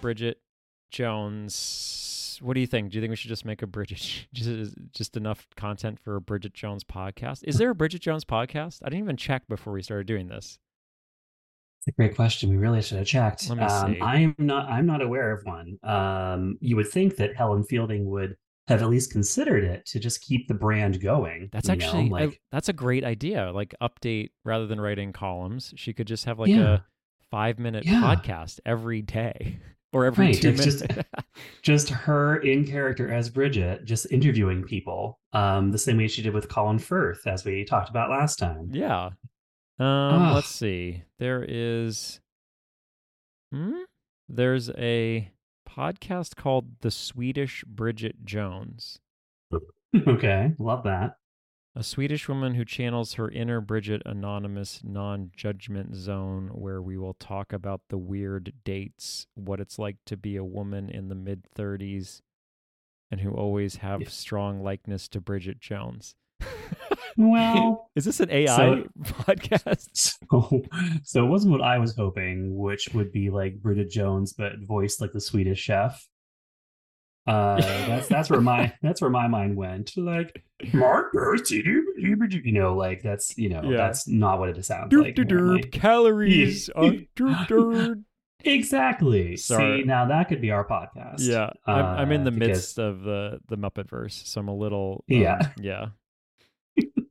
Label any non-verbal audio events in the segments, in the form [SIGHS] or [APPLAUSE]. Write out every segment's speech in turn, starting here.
Bridget Jones. What do you think? Do you think we should just make a Bridget [LAUGHS] just just enough content for a Bridget Jones podcast? Is there a Bridget Jones podcast? I didn't even check before we started doing this. It's a great question. We really should have checked. Um, see. I'm not. I'm not aware of one. Um, you would think that Helen Fielding would have at least considered it to just keep the brand going. That's you know, actually I- that's a great idea. Like update rather than writing columns, she could just have like Yeah. a five minute Yeah. podcast every day [LAUGHS] or every Right, two it's minutes. just- [LAUGHS] just her in character as Bridget, just interviewing people, um, the same way she did with Colin Firth, as we talked about last time. yeah. Um, let's see. There is hmm? There's a podcast called The Swedish Bridget Jones. [LAUGHS] okay, love that. A Swedish woman who channels her inner Bridget anonymous non judgment zone, where we will talk about the weird dates, what it's like to be a woman in the mid 30s, and who always have Yeah. strong likeness to Bridget Jones. [LAUGHS] Well, Is this an AI So- [LAUGHS] podcast? [LAUGHS] so so it wasn't what I was hoping, which would be like Bridget Jones, but voiced like the Swedish chef. Uh, that's that's where my [LAUGHS] that's where my mind went. Like Mark, you know, like that's you know Yeah. that's not what it sounds Derp, like. derp, calories. [LAUGHS] uh, derp, derp. [LAUGHS] Exactly. Sorry. See, now that could be our podcast. Yeah, I'm, I'm in Uh, the because- midst of the the Muppet verse, so I'm a little um, Yeah. yeah.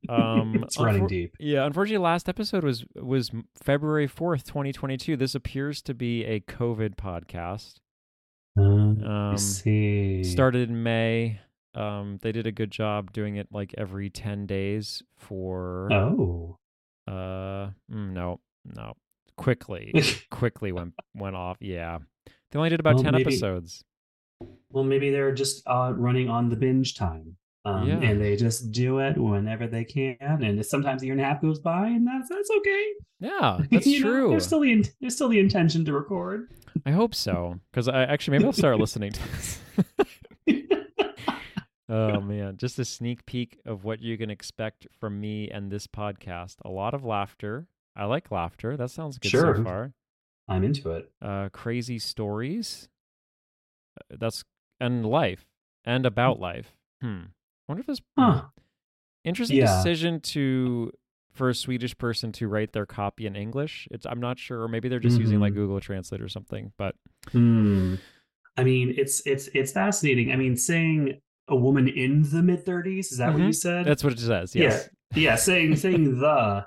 Um, it's running unfor- deep. Yeah, unfortunately, last episode was was February fourth, twenty twenty two. This appears to be a COVID podcast. Um, Um, see. started in May. Um, they did a good job doing it like every ten days for. Oh. Uh, mm, no, no, quickly, [LAUGHS] quickly went went off. Yeah, they only did about Well, ten maybe- episodes. Well, maybe they're just uh, running on the binge time. Um, Yeah. And they just do it whenever they can. And sometimes a year and a half goes by, and that's that's okay. Yeah, [LAUGHS] that's You know, true. There's still the in- there's still the intention to record. I hope so, because I actually maybe I'll start [LAUGHS] listening to this. [LAUGHS] oh man, just a sneak peek of what you can expect from me and this podcast. A lot of laughter. I like laughter. That sounds good Sure. so far. I'm into it. Uh, crazy stories. Uh, That's and life and about life. Hmm. I wonder if this Huh. interesting Yeah. decision to for a Swedish person to write their copy in English. It's I'm not sure, or maybe they're just using like Mhm. Google Translate or something. But Hmm. I mean, it's it's it's fascinating. I mean, saying a woman in the mid 30s is that what Mhm. you said? that's what it says. Yes. Yeah, yeah. Saying [LAUGHS] saying the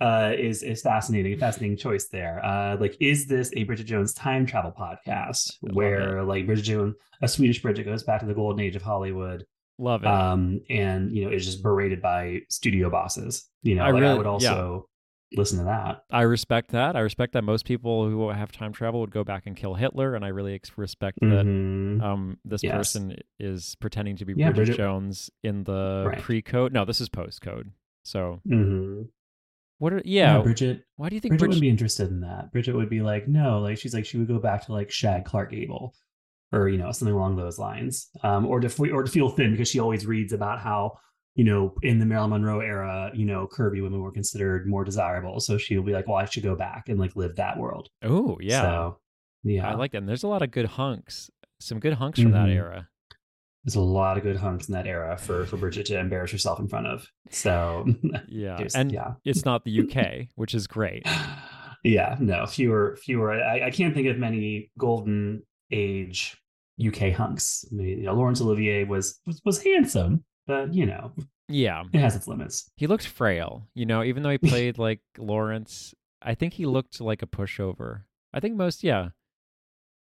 uh, is is fascinating. A fascinating choice there. Uh, like, is this a Bridget Jones time travel podcast where like Bridget Jones, a Swedish Bridget, goes back to the golden age of Hollywood, Love it. um, and you know it's just berated by studio bosses. You know, I like, I would also listen to that. I respect that. I respect that most people who have time travel would go back and kill Hitler, and I really respect that Mhm. um, this Yes. person is pretending to be Yeah, Bridget, Bridget- Jones in the Right. pre-code. No, this is post-code. So Mhm. what? Are, yeah. Bridget. why do you think Bridget Bridget? would be interested in that. Bridget would be like, no, like she's like she would go back to like Shag Clark Gable, or you know something along those lines, um, or to f- or to feel thin because she always reads about how you know in the Marilyn Monroe era, you know, curvy women were considered more desirable. So she'll be like, well, I should go back and like live that world. oh yeah, So, yeah, I like that. And there's a lot of good hunks. Some good hunks from that Mhm. era. there's a lot of good hunks in that era for for Bridget to embarrass herself in front of. So [LAUGHS] Yeah, and yeah. it's not the UK, which is great. [SIGHS] yeah, no, fewer, fewer. I, I can't think of many golden age UK hunks. I mean, you know, Laurence Olivier was, was was handsome, but you know, Yeah, it has its limits. he looked frail. You know, even though he played like Lawrence, I think he looked like a pushover. I think most, yeah.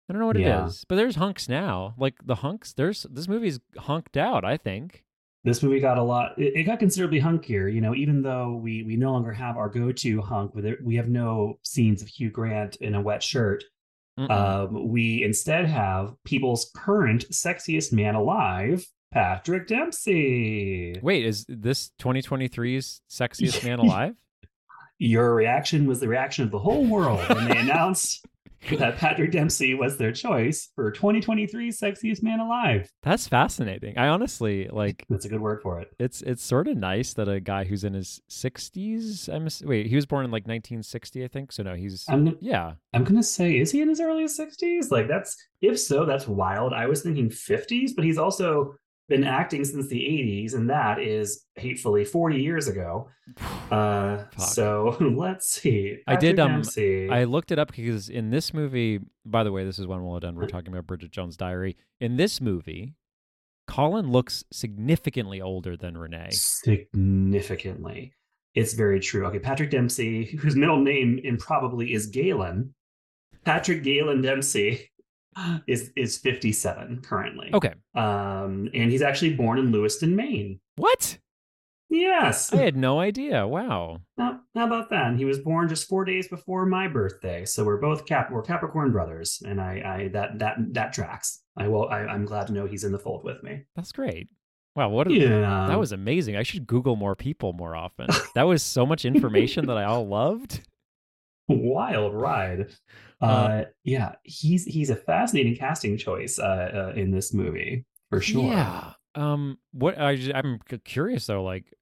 I don't know what it Yeah. is, but there's hunks now. Like the hunks, there's this movie's hunked out. I think. This movie got a lot. It, it got considerably hunkier. You know, even though we we no longer have our go to hunk with it, we have no scenes of Hugh Grant in a wet shirt. Um, we instead have people's current sexiest man alive, Patrick Dempsey. Wait, is this 2023's sexiest man [LAUGHS] alive? Your reaction was the reaction of the whole world when they announced [LAUGHS] that Patrick Dempsey was their choice for 2023 Sexiest Man Alive. That's fascinating. I honestly like. That's a good word for it. It's it's sort of nice that a guy who's in his 60s. I'm wait. He was born in like 1960, I think. So no, he's I'm yeah. I'm gonna say, is he in his early 60s? Like that's if so, that's wild. I was thinking 50s, but he's also been acting since the 80s, and that is hatefully 40 years ago. [SIGHS] Uh, so [LAUGHS] let's see. Patrick I did. Um, Dempsey. I looked it up because in this movie, by the way, this is when we're done. We're talking about Bridget Jones' Diary. In this movie, Colin looks significantly older than Renee. Significantly. It's very true. Okay, Patrick Dempsey, [LAUGHS] whose middle name improbably is Galen. Patrick Galen Dempsey is is 57 currently. Okay. Um, and he's actually born in Lewiston, Maine. What? Yes. I had no idea. Wow. How, how about that? And he was born just four days before my birthday. So we're both Cap we're Capricorn brothers. And I I that that that tracks. I will I, I'm glad to know he's in the fold with me. That's great. Wow, what a, yeah. that was amazing. I should Google more people more often. [LAUGHS] that was so much information that I all loved. Wild ride. Uh, uh, yeah, he's he's a fascinating casting choice uh, uh, in this movie for sure. Yeah. Um. What I just, I'm curious though, like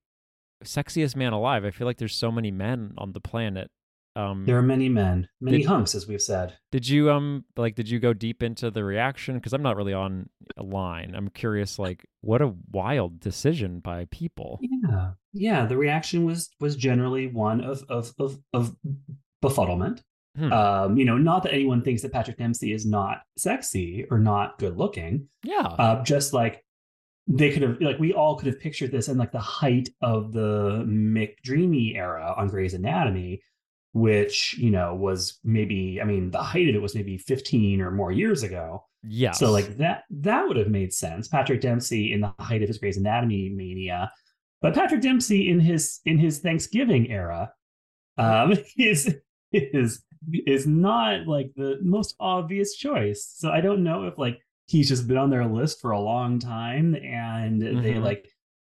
sexiest man alive. I feel like there's so many men on the planet. Um, there are many men, many did, hunks, as we've said. Did you um like did you go deep into the reaction? Because I'm not really on a line. I'm curious, like what a wild decision by people. Yeah, yeah. The reaction was was generally one of of of, of befuddlement. Hmm. Um, you know, not that anyone thinks that Patrick Dempsey is not sexy or not good looking. Yeah. Uh, just like they could have, like, we all could have pictured this in like the height of the McDreamy era on Grey's Anatomy, which, you know, was maybe, I mean, the height of it was maybe 15 or more years ago. Yeah. So, like, that, that would have made sense. Patrick Dempsey in the height of his Grey's Anatomy mania. But Patrick Dempsey in his in his Thanksgiving era um, [LAUGHS] is is is not like the most obvious choice. So I don't know if like he's just been on their list for a long time and mm-hmm. they like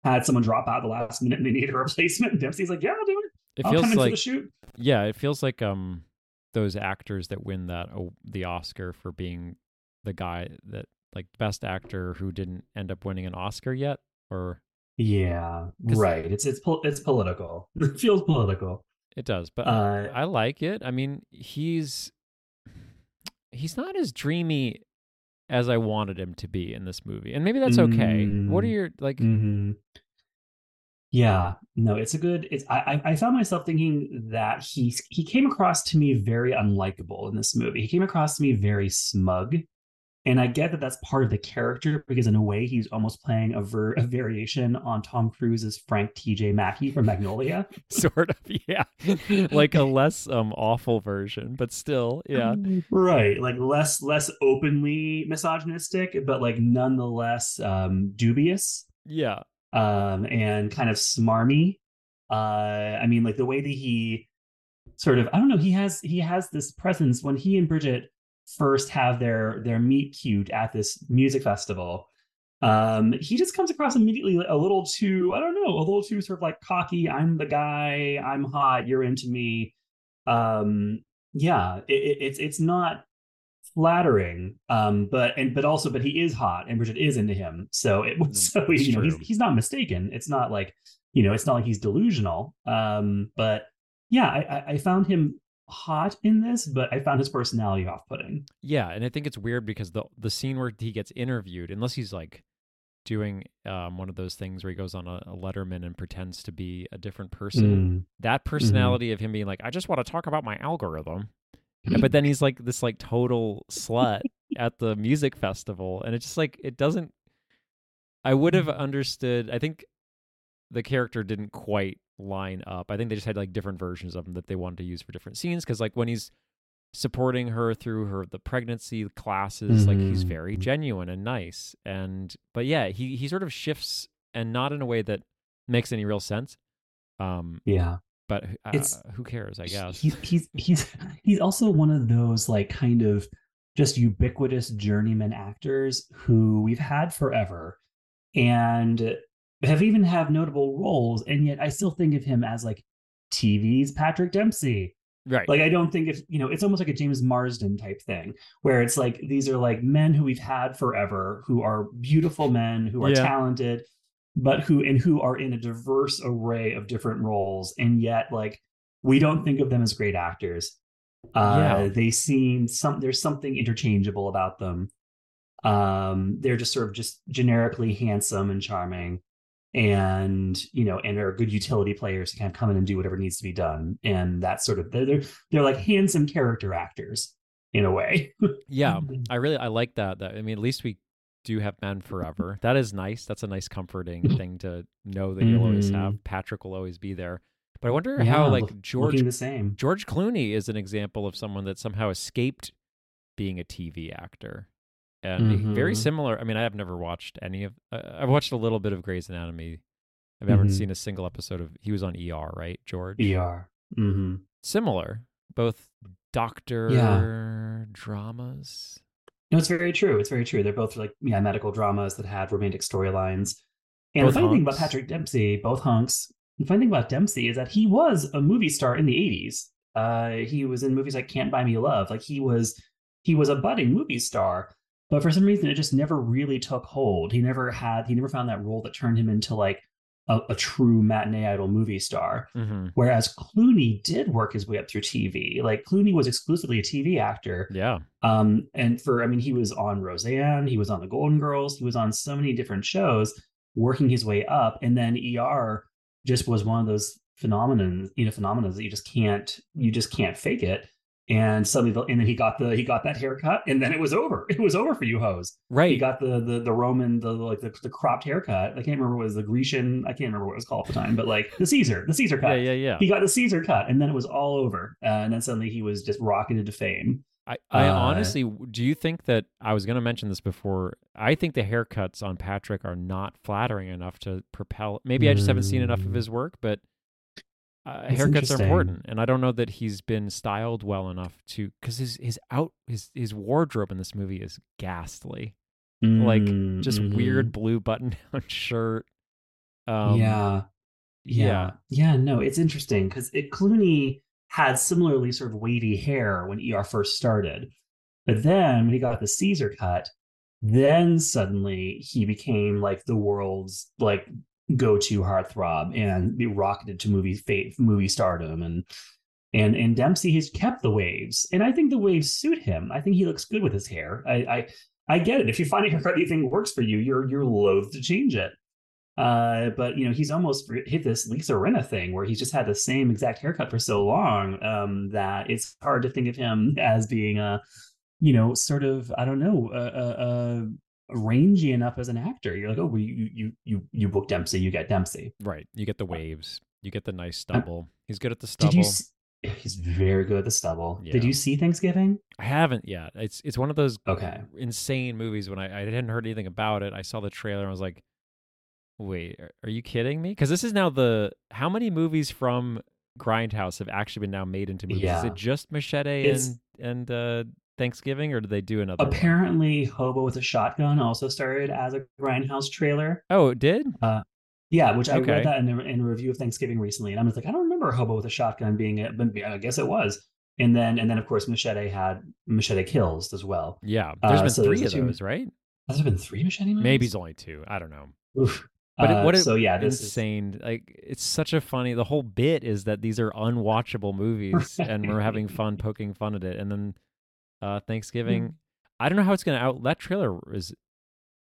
had someone drop out the last minute and they [LAUGHS] need a replacement. Dempsey's like, yeah, I'll do it. It I'll feels like the shoot. Yeah, it feels like um those actors that win that oh, the Oscar for being the guy that like best actor who didn't end up winning an Oscar yet, or yeah, right. It's it's it's political. [LAUGHS] It feels political. It does, but uh, I like it. I mean, he's [SIGHS] he's not as dreamy as I wanted him to be in this movie, and maybe that's okay. Mm, what are mm, your like? Mm-hmm. Yeah, no, it's a good. It's I I found myself thinking that he he came across to me very unlikable in this movie. He came across to me very smug and I get that that's part of the character because, in a way, he's almost playing a, ver- a variation on Tom Cruise's Frank T.J. Mackey from Magnolia. [LAUGHS] sort of, yeah, like a less um awful version, but still, yeah, right, like less less openly misogynistic, but like nonetheless um dubious. Yeah, um, and kind of smarmy. Uh, I mean, like the way that he sort of, I don't know, he has he has this presence when he and Bridget first have their their meet cute at this music festival um he just comes across immediately a little too i don't know a little too sort of like cocky i'm the guy i'm hot you're into me. Um yeah it, it's it's not flattering um but and but also but he is hot and bridget is into him. So it was mm, [LAUGHS] so you know he's, he's not mistaken. It's not like you know it's not like he's delusional um but yeah i i found him hot in this, but I found his personality off putting. Yeah, and I think it's weird because the the scene where he gets interviewed, unless he's like doing um, one of those things where he goes on a, a Letterman and pretends to be a different person, mm. that mm-hmm. personality mm-hmm. of him being like, I just want to talk about my algorithm. [LAUGHS] but then he's like this like total slut at the music festival and it's just like it doesn't I would have understood I think the character didn't quite line up. I think they just had like different versions of him that they wanted to use for different scenes because like when he's supporting her through her the pregnancy classes mm-hmm. like he's mm-hmm. very genuine and nice and but yeah he he sort of shifts and not in a way that makes any real sense um yeah but uh, it's, who cares i guess he's he's he's he's also one of those like kind of just ubiquitous journeyman actors who we've had forever and have even have notable roles, and yet I still think of him as like TV's Patrick Dempsey. Right. Like I don't think if you know, it's almost like a James Marsden type thing where it's like these are like men who we've had forever, who are beautiful men, who are Yeah. talented, but who and who are in a diverse array of different roles, and yet like we don't think of them as great actors. Uh, Yeah. they seem some there's something interchangeable about them. Um, they're just sort of just generically handsome and charming and you know and are good utility players to kind of come in and do whatever needs to be done and that sort of they're they're, they're like handsome character actors in a way yeah. [LAUGHS] I really I like that. That I mean, at least we do have men forever. That is nice. That's a nice comforting [LAUGHS] thing to know that you'll always have. Patrick will always be there. But I wonder Mm-hmm. Yeah, how like George the same George Clooney is an example of someone that somehow escaped being a TV actor. And he- very similar. I mean, I have never watched any of. Uh, I've watched a little bit of Grey's Anatomy. I've never Mhm. seen a single episode of. He was on ER, right, George? er hmm Similar, both doctor yeah. dramas. no it's very true it's very true they're both like yeah medical dramas that had romantic storylines and Both the funny thing about patrick dempsey both hunks the funny thing about dempsey is that he was a movie star in the 80s uh he was in movies like can't buy me love like he was he was a budding movie star but for some reason it just never really took hold. He never had he never found that role that turned him into like a, a true matinee idol movie star. Hmm whereas clooney did work his way up through tv like clooney was exclusively a tv actor. Yeah, um and for i mean he was on roseanne he was on the golden girls he was on so many different shows working his way up. And then er just was one of those phenomenon you know phenomena that you just can't you just can't fake it and suddenly the, and then he got the he got that haircut and then it was over it was over for you hoes right he got the the the roman the like the, the cropped haircut i can't remember what it was the grecian i can't remember what it was called at the time but like the caesar the caesar cut yeah, yeah, yeah. he got the caesar cut and then it was all over uh, and then suddenly he was just rocketed to fame I, I Uh, honestly, do you think that I was going to mention this before? I think the haircuts on Patrick are not flattering enough to propel. Maybe I just haven't seen enough of Mm. his work, but uh, haircuts are important, and I don't know that he's been styled well enough to because his his out his his wardrobe in this movie is ghastly, Like, Mm, just mhm. weird blue button [LAUGHS] down shirt. Um, yeah, yeah, yeah. No, it's interesting because it Clooney had similarly sort of wavy hair when ER first started, but then when he got the Caesar cut, then suddenly he became like the world's like go-to heartthrob and be rocketed to movie fa- movie stardom and and and Dempsey has kept the waves and I think the waves suit him. I think he looks good with his hair. I I, I get it. If you find a haircut you think works for you, you're you're loath to change it. Uh, but you know he's almost hit this Lisa Rinna thing where he's just had the same exact haircut for so long um, that it's hard to think of him as being a, you know, sort of I don't know, uh, uh, uh, rangy enough as an actor. You're like, oh, well, you you you you book Dempsey, you get Dempsey. right. You get the waves. You get the nice Uh, stubble. He's good at the stubble. Did you? s- He's very good at the stubble. Yeah. Did you see Thanksgiving? I haven't yet. It's it's one of those Okay. insane movies when I, I hadn't heard anything about it. I saw the trailer and I was like, wait, are, you kidding me? Because this is now the how many movies from Grindhouse have actually been now made into movies? Is it just Machete It's- and and uh, Thanksgiving, or did they do another? one? Apparently, Hobo with a Shotgun also started as a Grindhouse trailer. Oh, it did. Yeah, which I Okay. read that in a, in a review of Thanksgiving recently, and I'm just like, I don't remember Hobo with a Shotgun being it, but I guess it was. And then, and then of course, Machete had Machete Kills as well. Yeah, there's Uh, been so three there's of two- those, right? Has there been three Machete movies? Maybe it's only two. I don't know. Oof. But it, Uh, what a so yeah, this is insane! Like it's such a funny. The whole bit is that these are unwatchable movies, and we're having [LAUGHS] fun poking fun at it. And then uh, Thanksgiving, I don't know how it's going to out. That trailer is.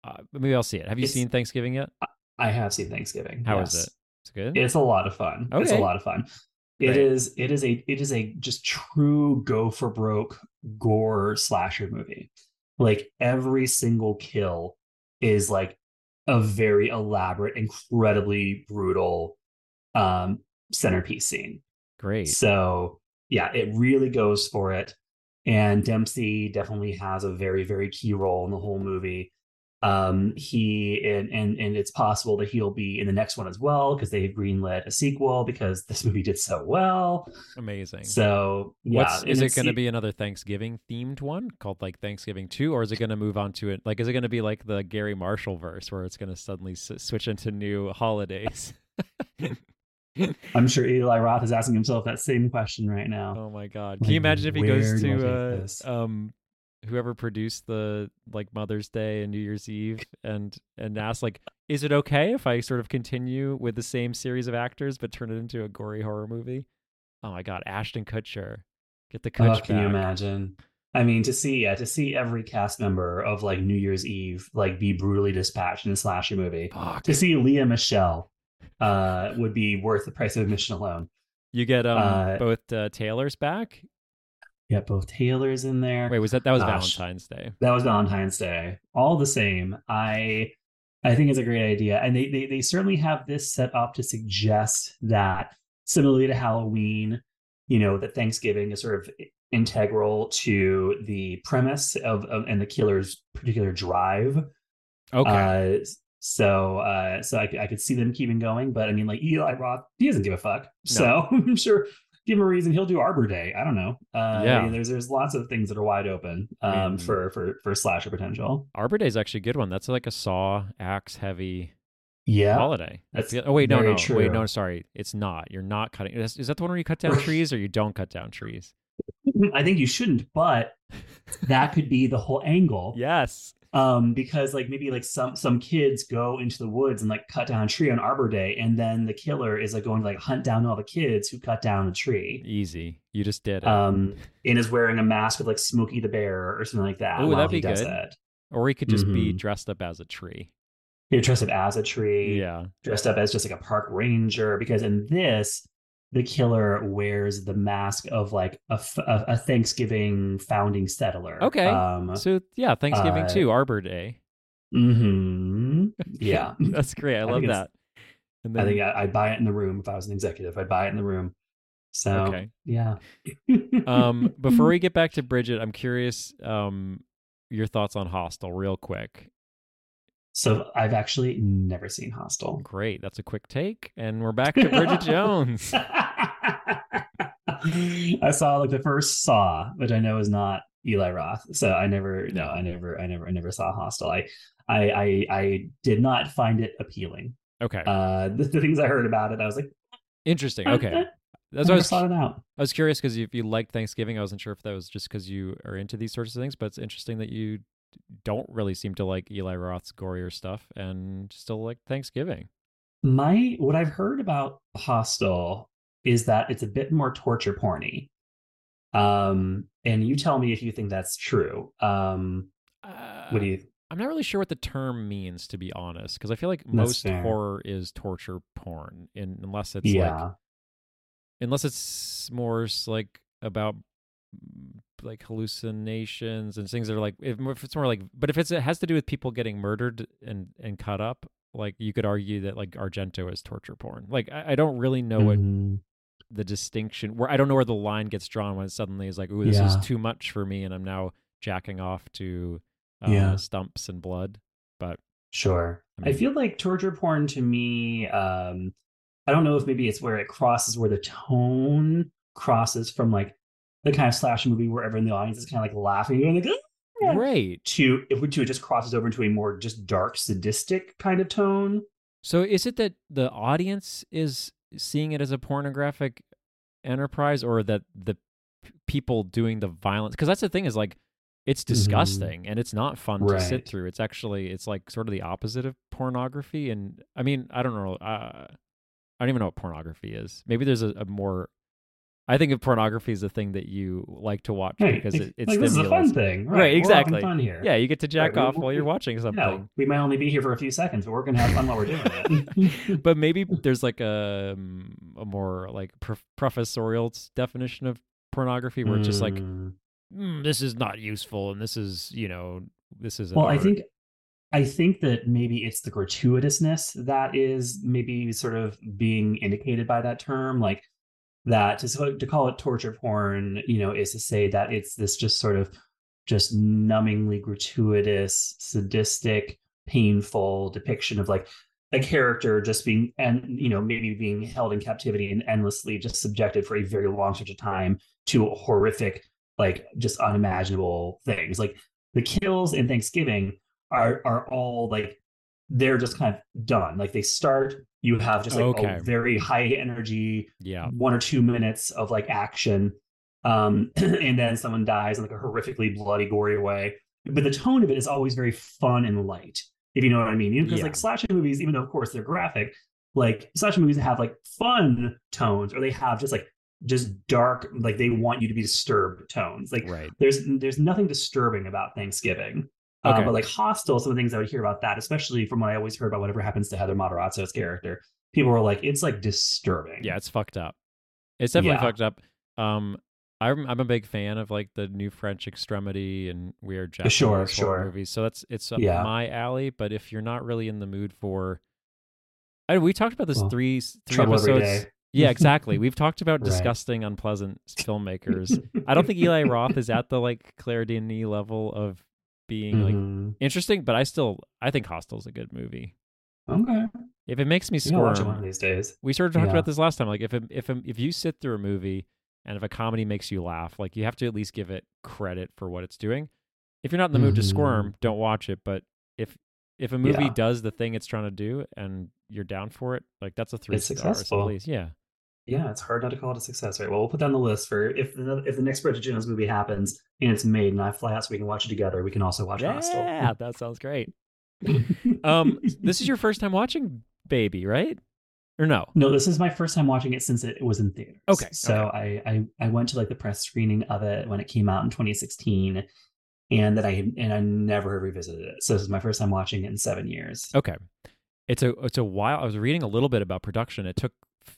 Uh, maybe I'll see it. Have you It's- seen Thanksgiving yet? I have seen Thanksgiving. How is yes. it? It's good. It's a lot of fun. It's a lot of fun. It Great. is. It is a. It is a just true go for broke gore slasher movie. Like every single kill is like a very elaborate, incredibly brutal um centerpiece scene. Great. So yeah, it really goes for it. And Dempsey definitely has a very, very key role in the whole movie. Um, he and and and it's possible that he'll be in the next one as well because they've greenlit a sequel because this [LAUGHS] movie did so well. Amazing. So yeah, What's is it going to be another Thanksgiving themed one called like Thanksgiving Two, or is it going to move on to it? Like, is it going to be like the Garry Marshall verse where it's going to suddenly s- switch into new holidays? [LAUGHS] I'm sure Eli Roth is asking himself that same question right now. Oh my god! Like, Can you imagine if he goes do I take to uh, um whoever produced the like Mother's Day and New Year's Eve and and ask like, is it okay if I sort of continue with the same series of actors but turn it into a gory horror movie? Oh my god, Ashton Kutcher, get the Oh, Kutch can you imagine? I mean, to see yeah, to see every cast member of like New Year's Eve like be brutally dispatched in a slasher movie. Fuck. To see Lea Michele uh would be worth the price of admission alone. You get um Uh, both uh, Taylors back. Yeah, both Taylor's in there. Wait, was that that was Gosh. Valentine's Day? That was Valentine's Day. All the same, I I think it's a great idea, and they they they certainly have this set up to suggest that similarly to Halloween, you know, that Thanksgiving is sort of integral to the premise of, of and the killer's particular drive. Okay. Uh, so uh, so I, I could see them keeping going, but I mean, like Eli Roth, he doesn't give a fuck. So [LAUGHS] I'm sure give him a reason he'll do Arbor Day. I don't know. Uh, Yeah. I mean, there's there's lots of things that are wide open um, Mm. for for for slasher potential. Arbor Day is actually a good one. That's like a saw axe heavy Yeah, holiday. That's feel- oh wait, no, no, true. wait, no, sorry, it's not. You're not cutting. Is, is that the one where you cut down [LAUGHS] trees or you don't cut down trees? I think you shouldn't, but [LAUGHS] that could be the whole angle. Yes. Um because like maybe like some some kids go into the woods and like cut down a tree on arbor day and then the killer is like going to like hunt down all the kids who cut down the tree Easy. You just did it. um and is wearing a mask with like smokey the bear or something like that Ooh, that'd be good. it or he could just be mhm. dressed up as a tree. you're dressed up as a tree Yeah. dressed up as just like a park ranger because in this the killer wears the mask of like a a thanksgiving founding settler Okay. um So yeah, Thanksgiving uh, too, Arbor Day. mhm. yeah [LAUGHS] That's great. I, I love that. And I think I, I'd buy it in the room if I was an executive. I'd buy it in the room. So Okay. yeah. um, [LAUGHS] before we get back to Bridget, I'm curious um, your thoughts on Hostel, real quick. so I've actually never seen Hostel. Great, that's a quick take, and we're back to Bridget [LAUGHS] Jones. [LAUGHS] I saw like the first Saw, which I know is not Eli Roth. So I never, no, I never, I never, I never saw Hostel. I, I, I, I did not find it appealing. Okay, Uh, the, the things I heard about it, I was like, interesting. Okay, that's never what I was. out. I was curious because if you liked Thanksgiving, I wasn't sure if that was just because you are into these sorts of things. But it's interesting that you don't really seem to like Eli Roth's gorier stuff and still like Thanksgiving. My what I've heard about Hostel is that it's a bit more torture porny. Um, and you tell me if you think that's true. Um, Uh, what do you? I'm not really sure what the term means, to be honest, because I feel like most horror is torture porn, in, unless it's like unless it's more like about mm, like hallucinations and things that are like if, if it's more like but if it's it has to do with people getting murdered and and cut up like you could argue that like argento is torture porn like i, I don't really know what Mhm. The distinction where i don't know where the line gets drawn when it suddenly is like ooh this Yeah. is too much for me and i'm now jacking off to uh, Yeah. stumps and blood but Sure. I I, feel like torture porn to me, um, I don't know if maybe it's where it crosses where the tone crosses from like the kind of slasher movie where everyone in the audience is kind of like laughing and like, "Ah!" right to if we to it just crosses over into a more just dark sadistic kind of tone. So is it that the audience is seeing it as a pornographic enterprise or that the p- people doing the violence because that's the thing is like it's disgusting and it's not fun to sit through. It's actually it's like sort of the opposite of pornography and i mean i don't know uh, i don't even know what pornography is. Maybe there's a, a more i think of pornography as a thing that you like to watch Hey, because it, it like, this is a fun thing, Right, We're exactly. fun here. yeah you get to jack we- off while you're watching something No, we might only be here for a few seconds, but we're gonna have fun while we're doing it. [LAUGHS] [LAUGHS] but maybe there's like a um, a more like prof- professorial definition of pornography where it's just like Mm. mm, this is not useful and this is you know this is well i think i think that maybe it's the gratuitousness that is maybe sort of being indicated by that term like that to, to call it torture porn you know is to say that it's this just sort of just numbingly gratuitous sadistic painful depiction of like a character just being and you know maybe being held in captivity and endlessly just subjected for a very long stretch of time to horrific like just unimaginable things. Like the kills in Thanksgiving are are all like they're just kind of done. Like they start, you have just like Okay. a very high energy Yeah. one or two minutes of like action um [CLEARS THROAT] and then someone dies in like a horrifically bloody gory way but the tone of it is always very fun and light if you know what i mean because Yeah. like slasher movies even though of course they're graphic like slasher movies have like fun tones or they have just like just dark like they want you to be disturbed tones like Right. there's there's nothing disturbing about thanksgiving uh, Okay. but like hostel some of the things i would hear about that especially from what i always heard about whatever happens to heather Matarazzo's character people were like it's like disturbing Yeah, it's fucked up. It's definitely Yeah. fucked up. Um, I'm I'm a big fan of like the new French Extremity and weird Japanese Sure, sure. movies. So that's it's up Yeah. my alley. But if you're not really in the mood for, I, we talked about this Well, three three episodes. Yeah, [LAUGHS] exactly. We've talked about Right. disgusting, unpleasant filmmakers. [LAUGHS] I don't think Eli Roth is at the like Claire Denis level of being like Mhm. interesting, but I still I think Hostel's a good movie. okay. If it makes me I'm watch one squirm, of these days. we sort of talked Yeah. about this last time. Like if it, if it- if you sit through a movie and if a comedy makes you laugh, like you have to at least give it credit for what it's doing. If you're not in the mood to Mhm. squirm, don't watch it. But if if a movie Yeah. does the thing it's trying to do and you're down for it, like that's a three It's stars successful. at least. Yeah. Yeah, it's hard not to call it a success, right? Well, we'll put that on the list for if the, if the next Bridget Jones movie happens and it's made and I fly out so we can watch it together. We can also watch Hostel. Yeah, [LAUGHS] that sounds great. [LAUGHS] Um, this is your first time watching Baby, right? Or no? No, this is my first time watching it since it was in theaters. Okay, So I, I I went to like the press screening of it when it came out in 2016, and then I and I never revisited it. So this is my first time watching it in seven years. Okay. It's a it's a while. I was reading a little bit about production. It took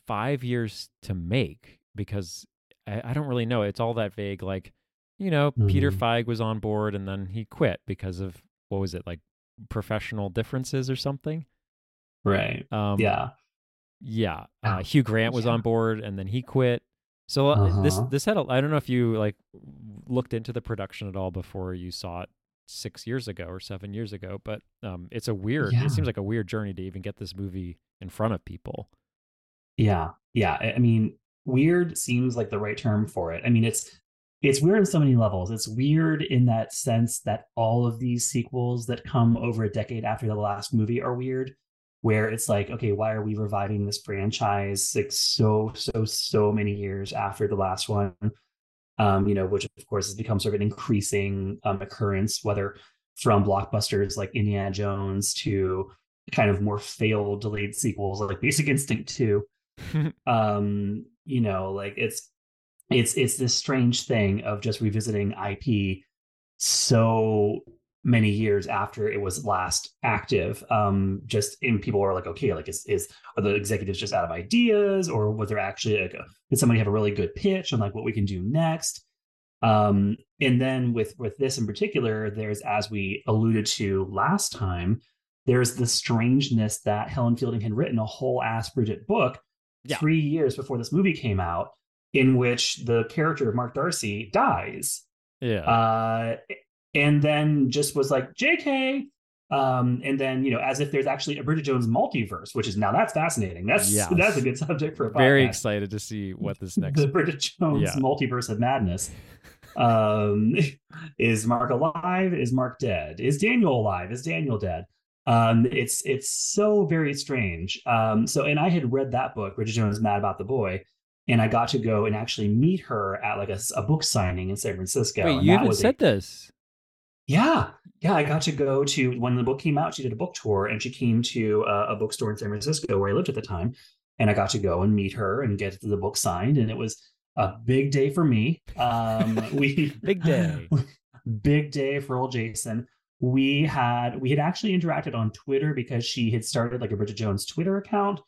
five years to make because I, I don't really know. It's all that vague. Like, you know, Peter Mhm. Feig was on board and then he quit because of what was it like professional differences or something. Right. Um, yeah. yeah. Oh, Uh, Hugh Grant was yeah. on board and then he quit. So uh, this Uh-huh. this had a, I don't know if you like looked into the production at all before you saw it six years ago or seven years ago, but um, it's a weird. Yeah. It seems like a weird journey to even get this movie in front of people. Yeah, yeah. I mean, weird seems like the right term for it. I mean, it's it's weird on so many levels. It's weird in that sense that all of these sequels that come over a decade after the last movie are weird, where it's like, okay, why are we reviving this franchise like so so so many years after the last one? Um, you know, which of course has become sort of an increasing um, occurrence, whether from blockbusters like Indiana Jones to kind of more failed delayed sequels like Basic Instinct 2 [LAUGHS] um you know like it's it's it's this strange thing of just revisiting ip so many years after it was last active um just and people are like okay like is is are the executives just out of ideas or was there actually like a, did somebody have a really good pitch on like what we can do next? Um and then with with this in particular there's as we alluded to last time there's the strangeness that helen fielding had written a whole ass bridget book Yeah. three years before this movie came out, in which the character of Mark Darcy dies, yeah. uh, and then just was like J.K. Um, and then you know, as if there's actually a Bridget Jones multiverse, which is now that's fascinating. That's Yes. that's a good subject for a Very excited to see what this [LAUGHS] next. The Bridget Jones Yeah. multiverse of madness. Um, [LAUGHS] is Mark alive? Is Mark dead? Is Daniel alive? Is Daniel dead? Um, it's it's so very strange. Um, so and I had read that book, Bridget Jones Mad About the Boy, and I got to go and actually meet her at like a book signing in San Francisco. Wait, you haven't was a- said this. yeah, yeah. I got to go to when the book came out. She did a book tour, and she came to uh, a bookstore in San Francisco where I lived at the time, and I got to go and meet her and get the book signed, and it was a big day for me. Um, [LAUGHS] we Big day. [LAUGHS] big day for old Jason. We had we had actually interacted on Twitter because she had started like a Bridget Jones Twitter account,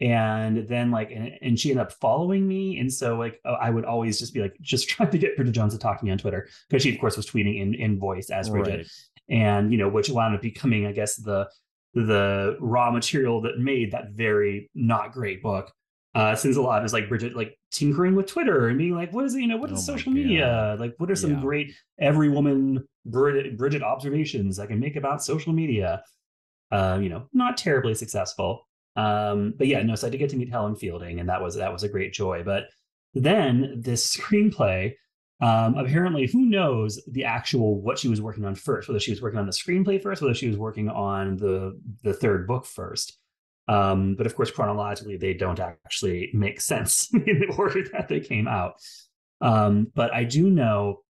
and then like and, and she ended up following me, and so like uh, I would always just be like just [LAUGHS] trying to get Bridget Jones to talk to me on Twitter because she of course was tweeting in in voice as Bridget, Right. and you know which wound up becoming I guess the the raw material that made that very not great book. Uh, since a lot is like Bridget like tinkering with Twitter and being like, what is it, you know, what is Oh social media? Like, what are some Yeah. great every woman Bridget, Bridget observations I can make about social media? Uh, you know, not terribly successful. Um, but yeah, no, so I did get to meet Helen Fielding, and that was that was a great joy. But then this [LAUGHS] screenplay Um, apparently, who knows the actual what she was working on first? Whether she was working on the screenplay first, whether she was working on the the third book first. Um, but of course, chronologically, they don't actually make sense [LAUGHS] in the order that they came out. Um, but I do know,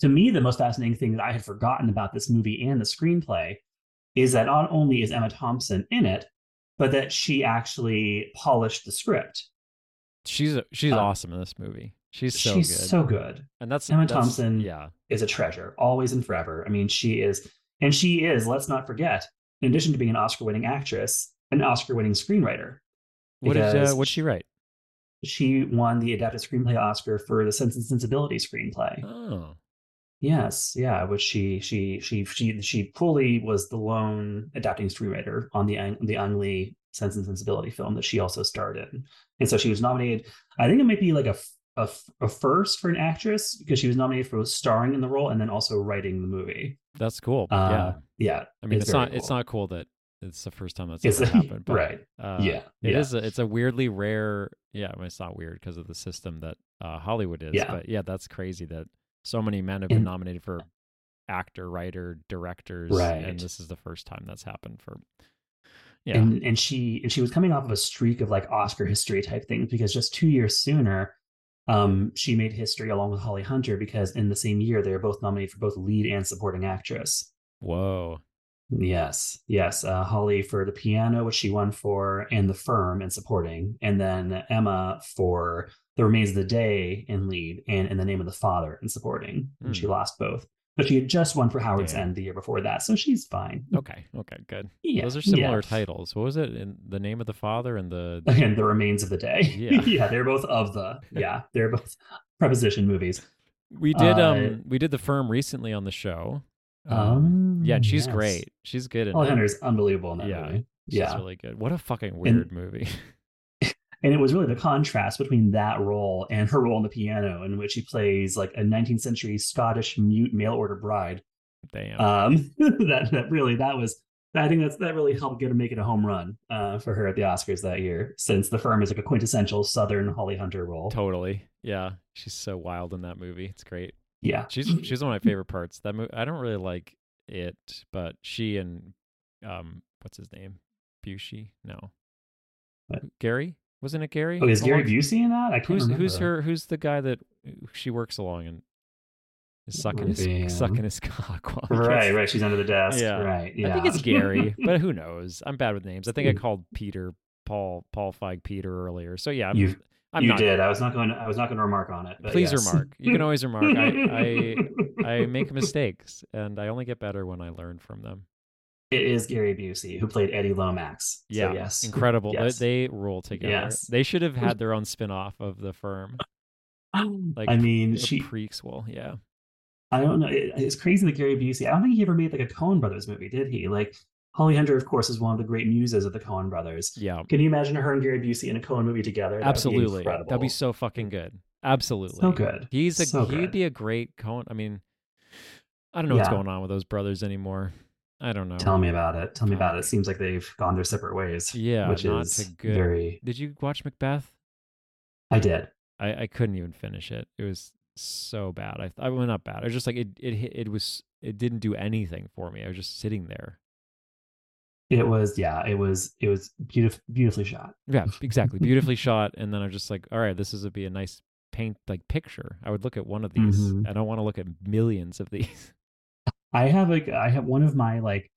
to me, the most fascinating thing that I had forgotten about this movie and the screenplay is that not only is Emma Thompson in it, but that she actually polished the script. She's a, she's Uh, awesome in this movie. She's so She's good. so good. and that's Emma that's- Thompson Yeah, is a treasure, always and forever. I mean, she is, and she is. Let's not forget, in addition to being an Oscar-winning actress, an Oscar-winning screenwriter. what did uh, what'd she write? She won the adapted screenplay Oscar for the Sense and Sensibility screenplay. Oh, Yes, yeah, which she she she she she fully was the lone adapting screenwriter on the Ang- the Ang Lee Sense and Sensibility film that she also starred in, and so she was nominated. I think it might be like a a first for an actress because she was nominated for starring in the role and then also writing the movie. that's cool. Uh, yeah, yeah. I mean, it's, very not it's not cool that it's the first time that's It's ever happened. But, right. Uh, yeah, It yeah. is A, it's a weirdly rare. Yeah, I mean, it's not weird because of the system that uh, Hollywood is. Yeah. But yeah, that's crazy that so many men have been And- nominated for actor, writer, directors, Right. and this is the first time that's happened for. Yeah, and and she and she was coming off of a streak of like Oscar history type things because just two years sooner, um, she made history along with Holly Hunter because in the same year they were both nominated for both lead and supporting actress. whoa, Yes, yes. Uh, Holly for the piano, which she won for, and the firm and supporting, and then Emma for the remains of the day in lead and in the name of the father in supporting. And she Hmm. lost both, but she had just won for Howard's. End the year before that, so she's fine. okay, okay, good. Yeah, Those are similar yeah. titles. What was it? In the name of the father and the [LAUGHS] Again, the remains of the day. Yeah. [LAUGHS] yeah, they're both of the. Yeah, they're both [LAUGHS] preposition movies. we did Uh, um we did the firm recently on the show. Um, yeah, and she's yes. great. She's good in Holly it. Hunter's unbelievable in that Yeah, movie. She's yeah, really good. What a fucking weird movie. [LAUGHS] and it was really the contrast between that role and her role on the piano, in which she plays like a 19th century Scottish mute mail order bride. Damn. Um, [LAUGHS] that that really that was. I think that's that really helped get her make it a home run uh, for her at the Oscars that year, since the firm is like a quintessential Southern Holly Hunter role. Totally. Yeah. She's so wild in that movie. It's great. Yeah, She's she's one of my favorite parts. That movie I don't really like it, but she and um what's his name? Bushy? No. What? Gary? Wasn't it Gary? Oh, is Gary Along- Busey in that? I can't Who's remember. who's her who's the guy that she works along and is sucking his Damn. sucking his [LAUGHS] cock while Right, right. She's under the desk. Yeah. Right. Yeah. I think it's Gary, [LAUGHS] but who knows? I'm bad with names. I think I called Peter Paul Paul Feig Peter earlier. So yeah, I'm, you I'm you did. I was not going. To, I was not going to remark on it. But Please yes. remark. You can always remark. I, I [LAUGHS] I make mistakes, and I only get better when I learn from them. It is Gary Busey who played Eddie Lomax. So Yeah, yes. incredible. They- Yes. They rule together. Yes. They should have had [LAUGHS] their own spin-off of the firm, like I mean, she. prequel. Yeah, I don't know. It, it's crazy that Gary Busey. I don't think he ever made like a Coen Brothers movie, did he? Like Holly Hunter, of course, is one of the great muses of the Coen Brothers. yeah, Can you imagine her and Gary Busey in a Coen movie together? That would be absolutely. That'd be so fucking good. Absolutely, So good. He's a So he'd be a great Coen. I mean, I don't know what's going on with those brothers anymore. I don't know. Tell me about it. Tell me about it. It seems like they've gone their separate ways. Yeah, which not is good. very. Did you watch Macbeth? I did. I, I couldn't even finish it. It was so bad. I I well, not bad. It was just like it it hit- it was it didn't do anything for me. I was just sitting there. It was yeah. It was it was beautiful, beautifully shot. Yeah, [LAUGHS] exactly. Beautifully shot. And then I was just like, all right, this is would be a nice paint like picture. I would look at one of these. Mhm. I don't want to look at millions of these. [LAUGHS] I have like I have one of my like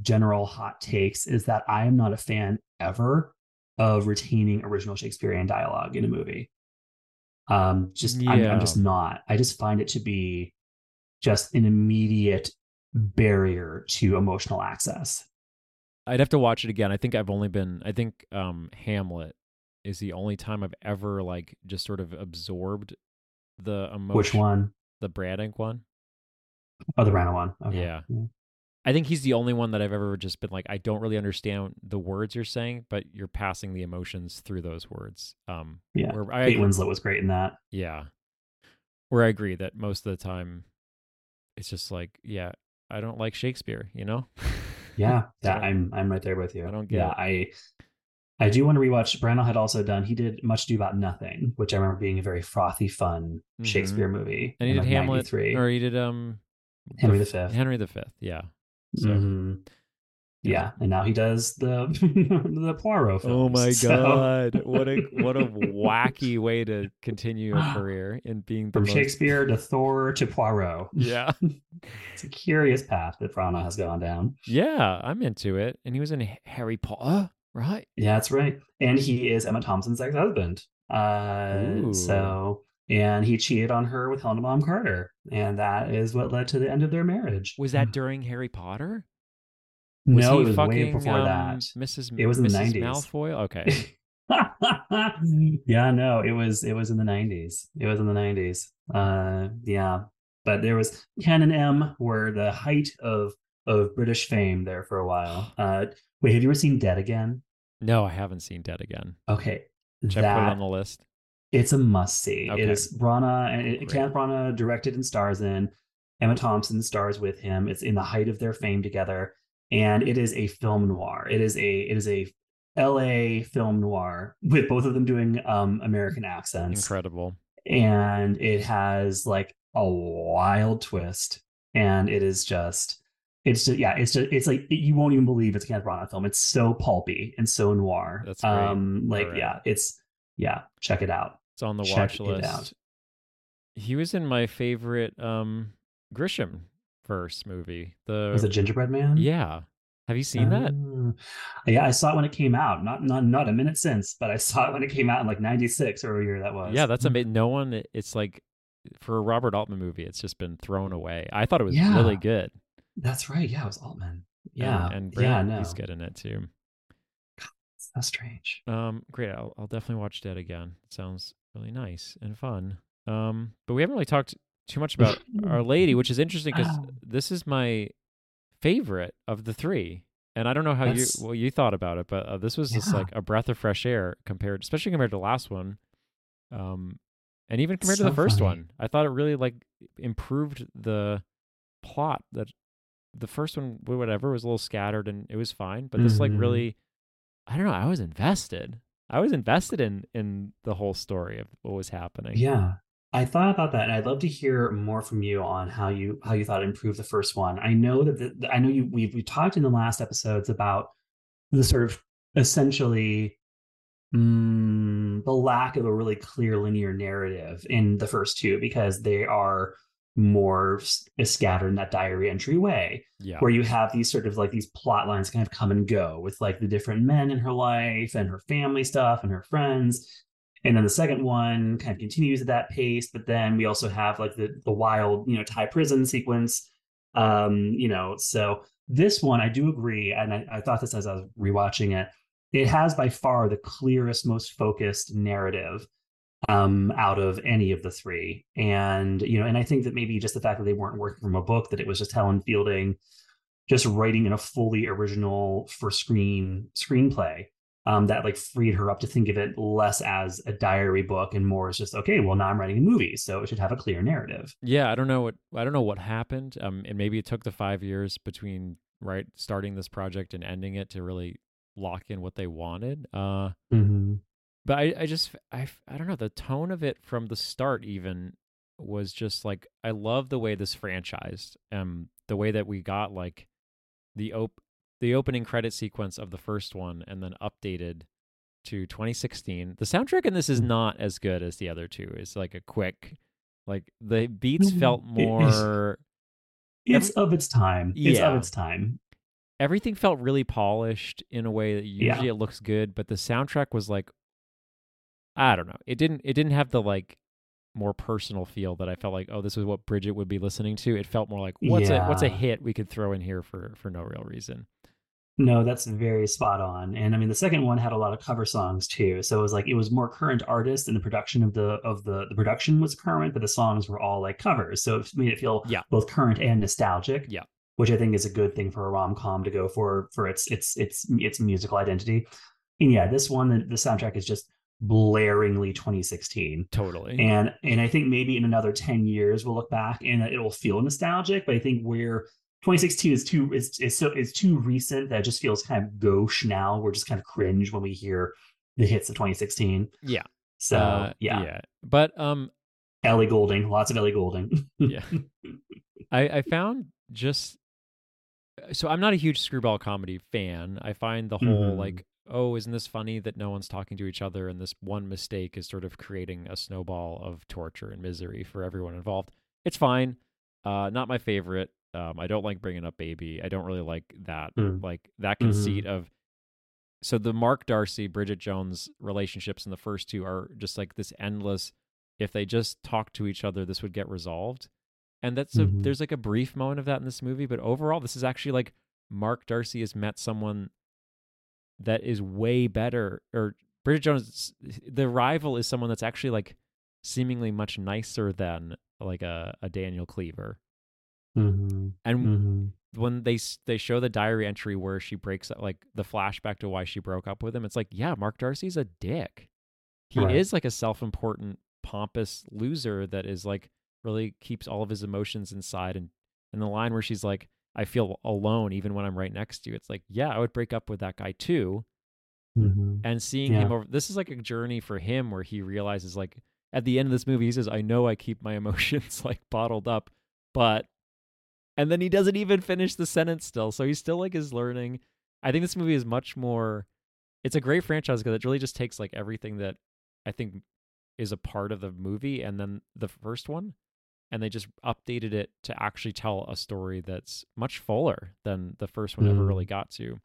general hot takes is that I am not a fan ever of retaining original Shakespearean dialogue in a movie. Um, just I'm, I'm just not. I just find it to be just an immediate barrier to emotional access. I'd have to watch it again. I think I've only been I think um Hamlet is the only time I've ever like just sort of absorbed the emotion Which one? the Braddock one. Oh, the Branagh one. Okay. Yeah. I think he's the only one that I've ever just been like, I don't really understand the words you're saying, but you're passing the emotions through those words. Um, Yeah. where I Kate Winslet was great in that. yeah, where I agree that most of the time, it's just like, yeah, I don't like Shakespeare, you know? [LAUGHS] Yeah, yeah, [LAUGHS] so, I'm I'm right there with you. I don't get yeah, it. I I do want to rewatch. Branagh had also done. He did Much Ado About Nothing, which I remember being a very frothy, fun Mhm. Shakespeare movie. And he did like, Hamlet, 93. or he did um Henry the Fifth. Henry the Fifth. Yeah. So. Mhm. Yeah, and now he does the [LAUGHS] the Poirot films. Oh my So, god! What a what a [LAUGHS] wacky way to continue a [GASPS] career in being the from most. Shakespeare to Thor to Poirot. [LAUGHS] Yeah, It's a curious path that Branagh has gone down. yeah, I'm into it. And he was in Harry Potter, right? Yeah, that's right. And he is Emma Thompson's ex-husband. Uh, so and he cheated on her with Helena Bonham Carter, and that is what led to the end of their marriage. Was that during Harry Potter? Was no, he it was fucking way before um, that. Mrs. It was in the Mrs. 90s. Malfoy. Okay, [LAUGHS] yeah, no, it was it was in the nineties. It was in the nineties. Uh yeah. But there was Ken and M were the height of of British fame there for a while. [SIGHS] Uh wait, have you ever seen Dead Again? no, I haven't seen Dead again. Okay. Should I put it on the list? it's a must see. Okay. It is Branagh and it, Kenneth directed and stars in. Emma Thompson stars with him. It's in the height of their fame together, and it is a film noir. It is a it is a L.A. film noir with both of them doing um, American accents, Incredible. and it has like a wild twist, and it is just it's just yeah it's just it's like you won't even believe it's a Kenneth Branagh film. It's so pulpy and so noir. That's great. um like Alright. yeah it's yeah check it out. It's on the Check watch it list. out. He was in my favorite um Grisham verse movie. The Was it Gingerbread Man? yeah. Have you seen that? Oh. Yeah, I saw it when it came out. Not not not a minute since, but I [LAUGHS] saw it when it came out in like '96 or a year that was. Yeah, that's amazing. No one. It's like for a Robert Altman movie, it's just been thrown away. I thought it was Yeah. really good. That's right. Yeah, it was Altman. Yeah, and, and yeah, no, he's good in it too. that's strange. Um, great. I'll, I'll definitely watch Dead again. sounds really nice and fun. Um, but we haven't really talked too much about Our [LAUGHS] Lady, which is interesting because Oh. this is my favorite of the three. And I don't know how That's- you well you thought about it, but uh, this was just like a breath of fresh air compared, especially compared to the last one, um, and even compared to the first funny. one. I thought it really like improved the plot. That the first one, whatever, was a little scattered and it was fine, but this like Mhm. really, I don't know. I was invested. I was invested in in the whole story of what was happening. Yeah, I thought about that, and I'd love to hear more from you on how you how you thought it improved the first one. I know that the, I know you we've we talked in the last episodes about the sort of essentially mm, the lack of a really clear linear narrative in the first two because they are more scattered in that diary entry way yeah, where you have these sort of like these plot lines kind of come and go with like the different men in her life and her family stuff and her friends and then the second one kind of continues at that pace but then we also have like the the wild you know thai prison sequence um you know so this one i do agree and i, I thought this as i was rewatching it it has by far the clearest most focused narrative um out of any of the three. And you know and i think that maybe just the fact that they weren't working from a book that it was just helen fielding just writing in a fully original for screen screenplay um, that like freed her up to think of it less as a diary book and more as just okay well now i'm writing a movie so it should have a clear narrative Yeah, I don't know what I don't know what happened. Um, and maybe it took the five years between right starting this project and ending it to really lock in what they wanted. Uh, but I, I just I, I don't know the tone of it from the start even was just like I love the way this franchised. Um, the way that we got like the op the opening credit sequence of the first one and then updated to 2016. The soundtrack in this is Mm. not as good as the other two. It's like a quick, like the beats Mhm. felt more. it's of its time Yeah. it's of its time Everything felt really polished in a way that Yeah. usually it looks good, but the soundtrack was like, I don't know. It didn't. It didn't have the like more personal feel that I felt like, oh, this is what Bridget would be listening to. It felt more like, what's a what's a hit we could throw in here for for no real reason. No, that's very spot on. And I mean, the second one had a lot of cover songs too. So it was like it was more current artists, and the production of the of the the production was current, but the songs were all like covers. So it made it feel Yeah. both current and nostalgic. Yeah. which I think is a good thing for a rom com to go for for its its its its musical identity. And yeah, this one the, the soundtrack is just blaringly 2016 Totally. and and i think maybe in another 10 years we'll look back and it will feel nostalgic but i think we're 2016 is too is is so is too recent that it just feels kind of gauche now. We're just kind of cringe when we hear the hits of 2016. Yeah. So Uh, yeah. yeah. But um, Ellie Goulding, lots of Ellie Goulding. yeah. [LAUGHS] I I found just so I'm not a huge screwball comedy fan. I find the whole Mhm. like, oh, isn't this funny that no one's talking to each other and this one mistake is sort of creating a snowball of torture and misery for everyone involved. It's fine. Uh, not my favorite. Um, I don't like bringing up baby. I don't really like that. Mm. Like that conceit of. So the Mark Darcy Bridget Jones relationships in the first two are just like this endless. If they just talk to each other, this would get resolved. And that's a, Mhm. there's like a brief moment of that in this movie, but overall, this is actually like Mark Darcy has met someone that is way better. Or Bridget Jones, the rival is someone that's actually like seemingly much nicer than like a, a Daniel Cleaver. Mhm. And Mhm. when they they show the diary entry where she breaks up like the flashback to why she broke up with him, it's like, yeah, Mark Darcy's a dick. He Right. is like a self-important, pompous loser that is like really keeps all of his emotions inside. And and the line where she's like, "I feel alone even when I'm right next to you," it's like, yeah, I would break up with that guy too. Mhm. And seeing him over, this is like a journey for him where he realizes like at the end of this movie, he says, "I know I keep my [LAUGHS] emotions like bottled up, but." And then he doesn't even finish the sentence still. So he still like is learning. I think this movie is much more it's a great franchise because it really just takes like everything that I think is a part of the movie and then the first one and they just updated it to actually tell a story that's much fuller than the first one ever Mm. really got to.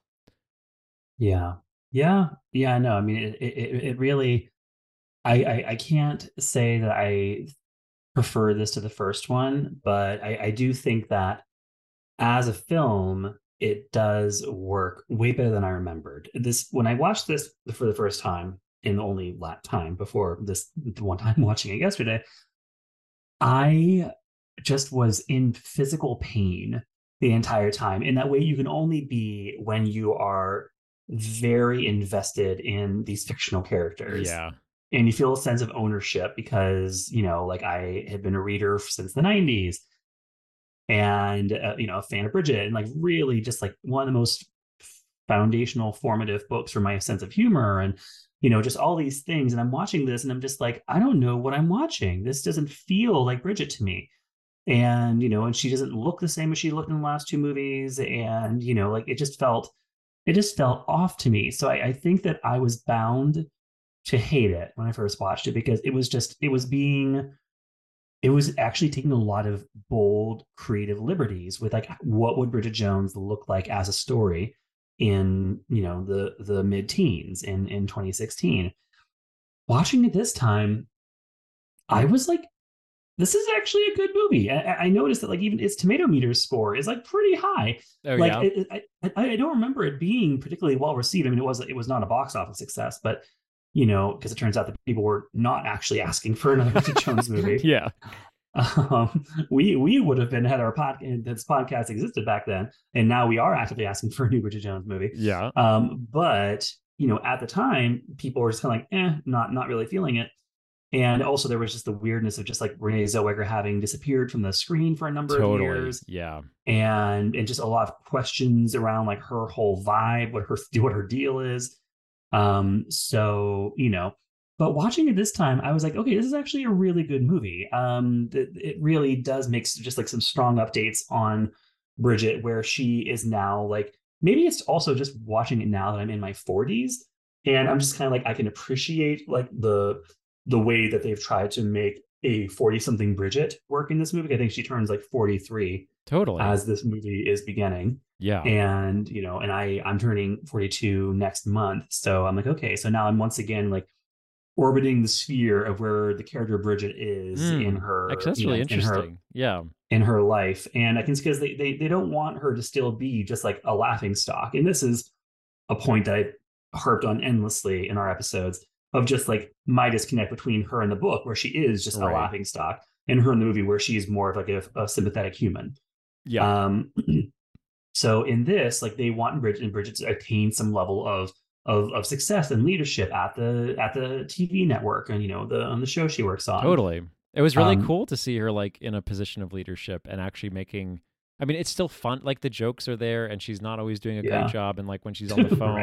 Yeah. Yeah. Yeah. No, I mean, it, it, it it really, I, I, I can't say that I prefer this to the first one, but I, I do think that as a film, it does work way better than I remembered. This, when I watched this for the first time, in the only la time before this the one [LAUGHS] time watching it yesterday, I just was in physical pain the entire time. In that way, you can only be when you are very invested in these fictional characters. Yeah. And you feel a sense of ownership because, you know, like I had been a reader since the 90s and, uh, you know, a fan of Bridget and like really just like one of the most foundational formative books for my sense of humor and, you know, just all these things. And I'm watching this and I'm just like, I don't know what I'm watching. This doesn't feel like Bridget to me and you know and she doesn't look the same as she looked in the last two movies and you know like it just felt it just felt off to me so I, I think that i was bound to hate it when i first watched it because it was just it was being it was actually taking a lot of bold creative liberties with like what would bridget jones look like as a story in you know the the mid-teens in in 2016 watching it this time i was like this is actually a good movie. I, I noticed that like even its tomato meter score is like pretty high. Oh like yeah. it, it, I, I don't remember it being particularly well received. I mean, it was it was not a box office success, but you know, because it turns out that people were not actually asking for another Bridget [LAUGHS] Jones movie. [LAUGHS] yeah. Um, we we would have been had our podcast this podcast existed back then, and now we are actively asking for a new Bridget Jones movie. Yeah. Um, but you know, at the time, people were just kind of like, eh, not not really feeling it. And also, there was just the weirdness of just like Renee Zellweger having disappeared from the screen for a number of years, Yeah. and and just a lot of questions around like her whole vibe, what her [LAUGHS] what her deal is. Um, so you know, but watching it this time, I was like, okay, this is actually a really good movie. Um, it, it really does make just like some strong updates on Bridget, where she is now like maybe it's also just watching it now that I'm in my 40s, and I'm just kind of like I can appreciate like the the way that they've tried to make a 40 something Bridget work in this movie. I think she turns like 43 Totally. as this movie is beginning yeah. and you know and i i'm turning 42 next month so i'm like okay so now i'm once again like orbiting the sphere of where the character bridget is Mm, in her Actually, that's you know, really in her interesting. yeah. in her life and i think it's because they, they they don't want her to still be just like a laughing stock and this is a point that i harped on endlessly in our episodes of just like my disconnect between her and the book where she is just Right. a laughing stock and her in the movie where she's more of like a, a sympathetic human Yeah. um, so in this, like they want Bridget and Bridget to attain some level of of of success and leadership at the at the TV network and you know the on the show she works on. totally. It was really um, cool to see her like in a position of leadership and actually making I mean, it's still fun. Like the jokes are there, and she's not always doing a Yeah. great job. And like when she's [LAUGHS] on the phone,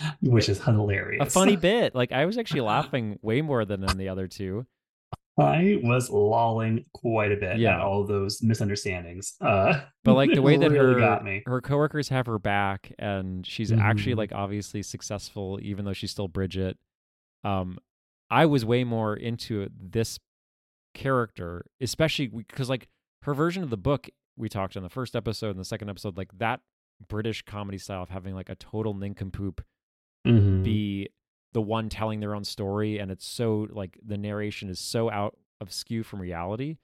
Right. which is hilarious. a funny [LAUGHS] bit. Like I was actually laughing way more than in the other two. I was lolling quite a bit Yeah. at all those misunderstandings. Uh, But like [LAUGHS] the way that really her her coworkers have her back, and she's actually Mhm. like obviously successful, even though she's still Bridget. Um, I was way more into this character, especially because like her version of the book we talked in the first episode and the second episode, like that British comedy style of having like a total nincompoop Mhm. be the one telling their own story and it's so like the narration is so out of skew from reality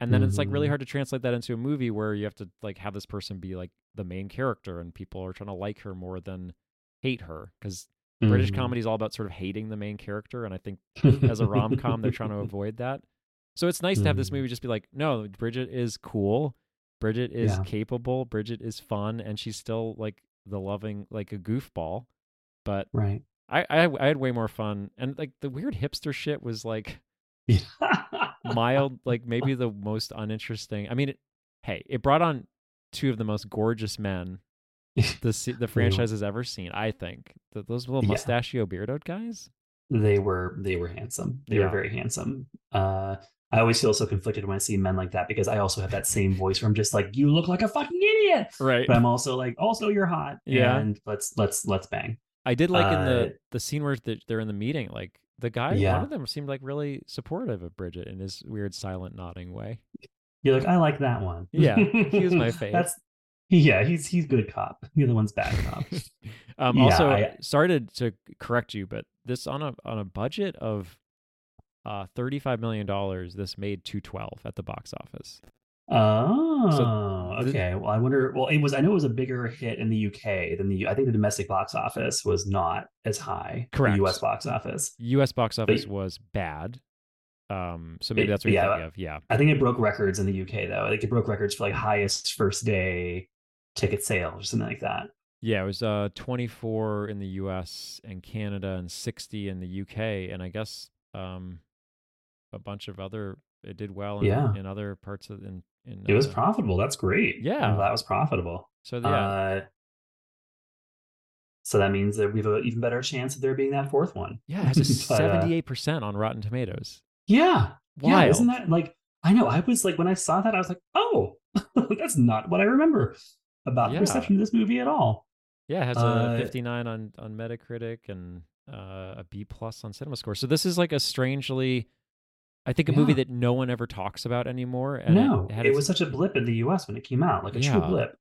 and then it's like really Mhm. hard to translate that into a movie where you have to like have this person be like the main character and people are trying to like her more than hate her because british Mhm. comedy is all about sort of hating the main character and i think as a rom-com they're trying to [LAUGHS] avoid that so it's nice to have this Mhm. movie just be like no bridget is cool bridget is Yeah. capable bridget is fun and she's still like the loving like a goofball but right. I, I I had way more fun, and like the weird hipster shit was like mild, [LAUGHS] like maybe the most uninteresting. I mean, it, hey, it brought on two of the most gorgeous men [LAUGHS] the the franchise has ever seen. I think Th those little Yeah. mustachio beardoed guys. they were they were handsome. They Yeah. were very handsome. Uh, I always feel so conflicted when I see men like that because I also have that same voice where I'm just like, you look like a fucking idiot. Right. But I'm also like, also you're hot. Yeah. And let's let's let's bang. I did like in Uh, the the scene where they're in the meeting, like the guy, Yeah. one of them seemed like really supportive of Bridget in his weird silent nodding way. You're like, I like that one. Yeah, he was my [LAUGHS] fave. That's yeah, he's he's good cop. The other one's bad cop. [LAUGHS] um, Yeah, also, I- started to correct you, but this on a on a budget of uh, thirty five million dollars, this made two twelve at the box office. Oh, the- okay. Well, I wonder. Well, it was. I know it was a bigger hit in the UK than the. I think the domestic box office was not as high. Correct. The US box office. U.S. box office was bad, um, so maybe But- that's what you're yeah, thinking of. Yeah, I think it broke records in the UK though. I think it broke records for like highest first day ticket sales or something like that. yeah, it was uh twenty four in the U.S. and Canada and sixty in the U.K. and I guess um a bunch of other. It did well in, Yeah. in other parts of in. In It was uh, profitable. That's great. Yeah. It was profitable. So yeah, Uh, so that means that we have an even better chance of there being that fourth one. yeah, [LAUGHS] it has a uh, seventy eight percent on Rotten Tomatoes. Yeah. Yeah. Isn't that like? I know. I was like when I saw that, I was like, oh, [LAUGHS] that's not what I remember about Yeah. the reception of this movie at all. Yeah, it has Uh, a 59 on on Metacritic and uh, a B plus on CinemaScore. So this is like a strangely, I think, a movie that no one ever talks about anymore. And no, it, it, had its- was such a blip in the U.S. when it came out, like a true blip.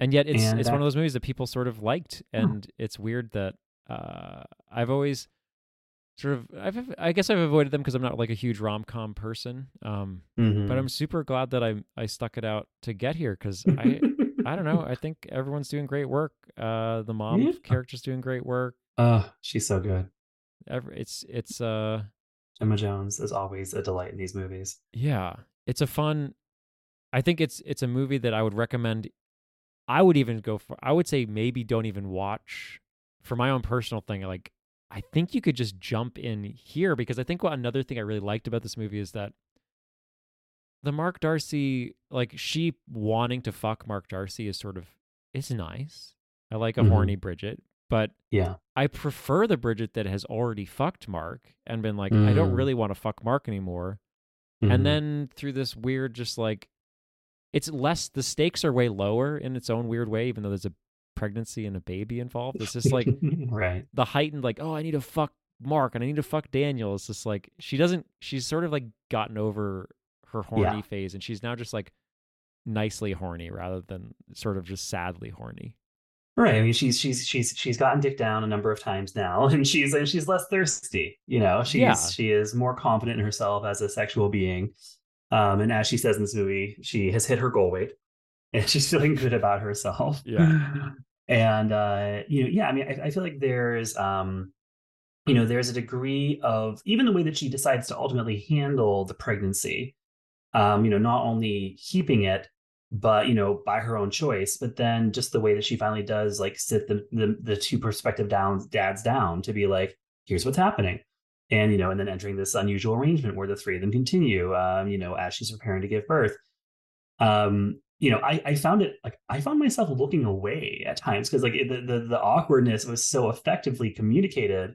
and yet it's and it's one of those movies that people sort of liked, and it's weird that uh, I've always sort of I've I guess I've avoided them because I'm not like a huge rom com person. Um, Mhm. but I'm super glad that I I stuck it out to get here because I. [LAUGHS] I don't know. I think everyone's doing great work. Uh, the mom Yeah. character's doing great work. Oh, she's so good. Every, it's it's uh Gemma Jones is always a delight in these movies. Yeah, it's a fun. I think it's it's a movie that I would recommend. I would even go for. I would say maybe don't even watch. For my own personal thing, like I think you could just jump in here because I think what another thing I really liked about this movie is that the Mark Darcy, like she wanting to fuck Mark Darcy, is sort of it's nice. I like a Mhm. horny Bridget, but Yeah. I prefer the Bridget that has already fucked Mark and been like, I don't Mm. really want to fuck Mark anymore Mhm. and then through this weird just like it's less the stakes are way lower in its own weird way even though there's a pregnancy and a baby involved it's just like [LAUGHS] right. the heightened like oh i need to fuck mark and i need to fuck daniel it's just like she doesn't she's sort of like gotten over her horny Yeah. phase and she's now just like nicely horny rather than sort of just sadly horny Right. I mean, she's she's she's she's gotten dick down a number of times now, [LAUGHS] and she's and she's less thirsty. You know, she's Yeah. she is more confident in herself as a sexual being. Um, and as she says in this movie, she has hit her goal weight, [LAUGHS] and she's feeling good about herself. Yeah. [LAUGHS] And uh, you know, yeah. I mean, I, I feel like there's um, you know, there's a degree of even the way that she decides to ultimately handle the pregnancy. Um, you know, not only keeping it, but you know by her own choice but then just the way that she finally does like sit the the, the two prospective down dads down to be like here's what's happening. And you know and then entering this unusual arrangement where the three of them continue um you know as she's preparing to give birth. Um you know, I, I found it like I found myself looking away at times because like the, the the awkwardness was so effectively communicated,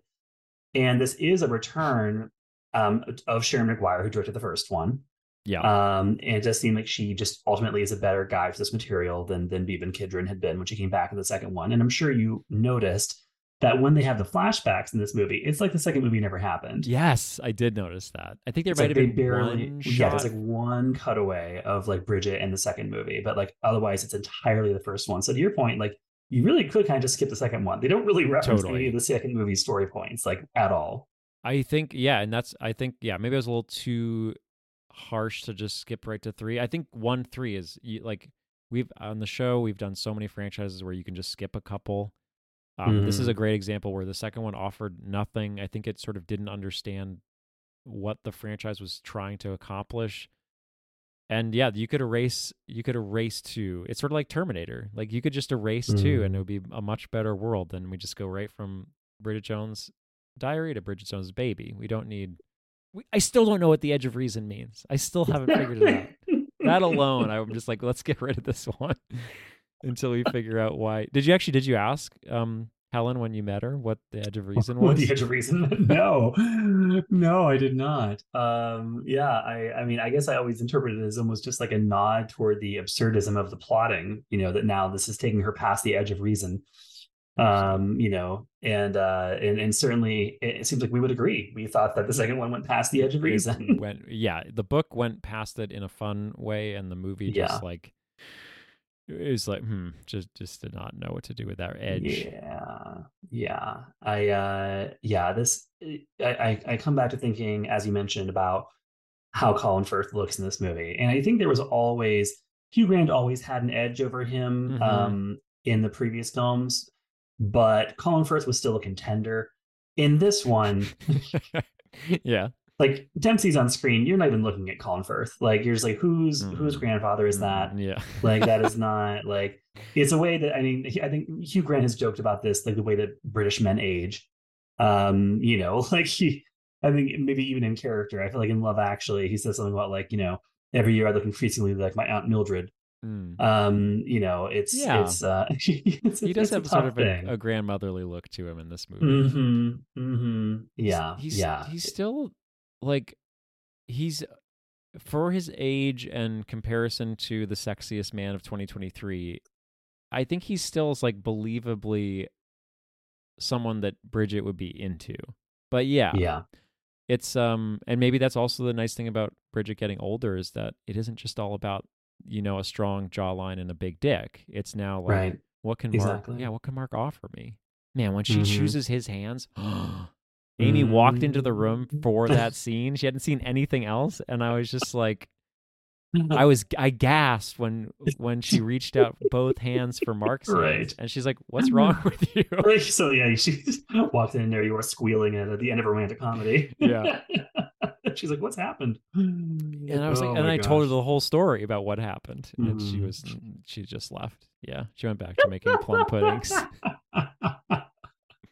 and this is a return um, of Sharon Maguire, who directed the first one. Yeah. Um, and it does seem like she just ultimately is a better guide for this material than than Beeban Kidron had been when she came back in the second one. And I'm sure you noticed that when they have the flashbacks in this movie, it's like the second movie never happened. Yes, I did notice that. I think there It's might like have they been barely, one yeah, there's like one cutaway of like Bridget in the second movie, but like otherwise it's entirely the first one. So to your point, like you really could kind of just skip the second one. They don't really reference Totally. any of the second movie story points like at all. I think yeah, and that's I think yeah, maybe I was a little too harsh to just skip right to three. I think one three is like we've on the show we've done so many franchises where you can just skip a couple. Um, This is a great example where the second one offered nothing. I think it sort of didn't understand what the franchise was trying to accomplish. And yeah, you could erase you could erase two. It's sort of like Terminator. Like you could just erase two and it would be a much better world than we just go right from Bridget Jones' diary to Bridget Jones' baby. We don't need we, I still don't know what the edge of reason means. I still haven't figured it out. That alone, I'm just like, let's get rid of this [LAUGHS] one until we figure out why. Did you actually did you ask um Helen when you met her what the edge of reason What was? the edge of reason? [LAUGHS] no, no, I did not. Um, yeah, I, I mean, I guess I always interpreted it as almost just like a nod toward the absurdism of the plotting. You know, that now this is taking her past the edge of reason. Um, you know, and uh, and and certainly it, seems like we would agree. We thought that the second one went past the edge of reason. went yeah, the book went past it in a fun way and the movie Yeah. just like it was like hmm just just did not know what to do with that edge. Yeah, yeah. I uh yeah, this I, I I come back to thinking, as you mentioned, about how Colin Firth looks in this movie. And I think there was always Hugh Grant always had an edge over him Mhm. um in the previous films, but Colin Firth was still a contender. In this one, [LAUGHS] yeah. like Dempsey's on screen, you're not even looking at Colin Firth. Like you're just like, whose whose Mhm. grandfather is that? Mm, Yeah. [LAUGHS] like that is [LAUGHS] not like it's a way that i mean i think hugh grant has joked about this like the way that british men age um you know like he i think maybe even in character i feel like in love actually he says something about like you know every year i look increasingly like my aunt mildred Mm. um you know it's Yeah. it's uh [LAUGHS] it's, He does it's have sort of a, a grandmotherly look to him in this movie. hmm hmm He's- yeah he's yeah he's still like he's for his age and comparison to the sexiest man of 2023 i think he still is like believably someone that bridget would be into but yeah yeah it's um and maybe that's also the nice thing about bridget getting older is that it isn't just all about you know a strong jawline and a big dick it's now like right what can mark Exactly. yeah what can mark offer me man when she Mhm. chooses his hands [GASPS] amy walked into the room Mm. for that [LAUGHS] scene she hadn't seen anything else and i was just like i [LAUGHS] was i gasped when when she reached out both hands for mark's hands Right. and she's like what's wrong [LAUGHS] with you Right, so yeah, she just walked in there. You were squealing at at the end of a romantic comedy. Yeah. She's like, "What's happened?" [SIGHS] and i was Oh like and i told her the whole story about what happened and she Mhm. was she just left yeah she went back to making plum puddings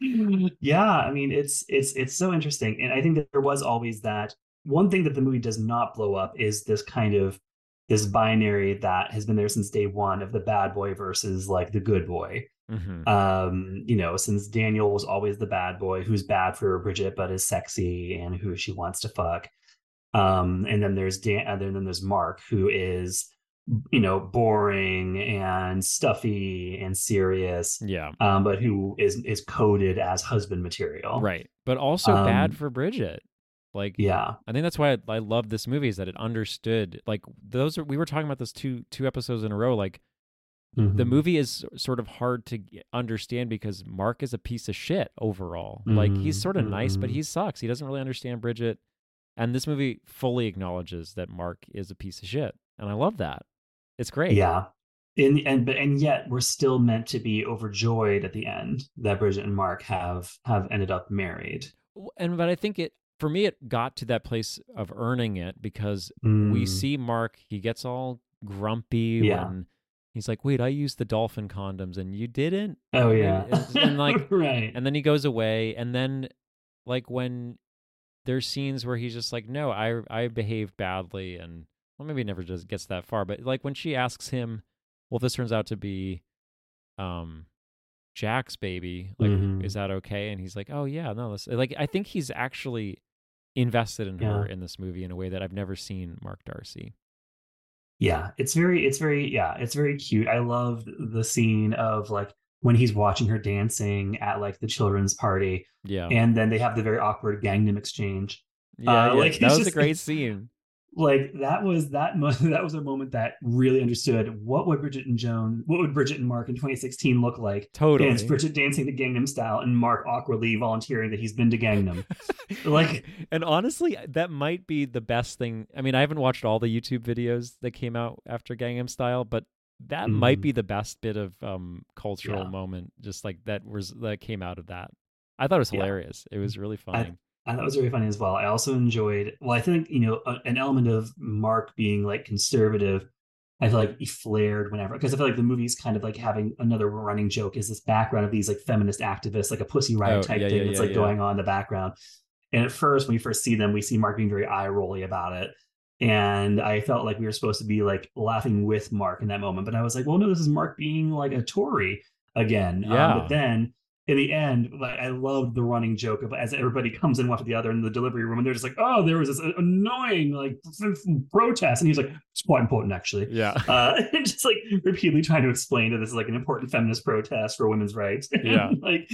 [LAUGHS] yeah, I mean, it's it's it's so interesting, and I think that there was always that one thing that the movie does not blow up is this kind of this binary that has been there since day one of the bad boy versus like the good boy. Mhm. um you know since daniel was always the bad boy who's bad for bridget but is sexy and who she wants to fuck. Um and then there's dan and then there's mark who is you know boring and stuffy and serious yeah. um but who is is coded as husband material. Right but also Um, bad for bridget. Like yeah. I think that's why I, I love this movie is that it understood like those are we were talking about this two two episodes in a row like the Mhm. movie is sort of hard to understand because Mark is a piece of shit overall. Like he's sort of nice but mhm. he sucks. He doesn't really understand Bridget and this movie fully acknowledges that Mark is a piece of shit and I love that. It's great. yeah and and but and yet we're still meant to be overjoyed at the end that bridget and mark have have ended up married And but I think it for me it got to that place of earning it because we Mm. see Mark, he gets all grumpy Yeah. when he's like, "Wait, I used the dolphin condoms and you didn't?" Oh yeah, and, and, like, [LAUGHS] right. and then he goes away, and then like when there's scenes where he's just like, "No, I I behaved badly," and well, maybe he never just gets that far, but like when she asks him, well, if this turns out to be, um, Jack's baby, like, Mhm. is that okay? And he's like, oh yeah, no, this like I think he's actually invested in her in this movie in a way that I've never seen Mark Darcy. Yeah, it's very, it's very, yeah, it's very cute. I love the scene of like when he's watching her dancing at like the children's party, Yeah, and then they have the very awkward Gangnam exchange. yeah, uh, yeah. like, that was a great scene. Like that was that mo- [LAUGHS] that was a moment that really understood what would Bridget and Joan, what would Bridget and Mark in 2016 look like. Totally. And it's Bridget dancing to Gangnam Style, and Mark awkwardly volunteering that he's been to Gangnam. [LAUGHS] like, and honestly, that might be the best thing. I mean, I haven't watched all the YouTube videos that came out after Gangnam Style, but that might Mhm. be the best bit of um cultural Yeah. moment, just like that was that came out of that. I thought it was Yeah. hilarious. It was really funny. I thought it was very funny as well. I also enjoyed, well, I think, you know, a, an element of Mark being like conservative. I feel like he flared whenever, because I feel like the movie's kind of like having another running joke is this background of these like feminist activists, like a Pussy Riot Oh, type yeah, thing yeah, that's yeah, like going on in the background. And at first, when we first see them, we see Mark being very eye rolly about it. And I felt like we were supposed to be like laughing with Mark in that moment. But I was like, well, no, this is Mark being like a Tory again. Um, Yeah. but then in the end, like I loved the running joke of as everybody comes in one after the other in the delivery room, and they're just like, "Oh, there was this annoying like protest," and he's like, "It's quite important, actually." yeah. [LAUGHS] Uh, [LAUGHS] and just like repeatedly trying to explain that this is like an important feminist protest for women's rights. And, [LAUGHS] Yeah. like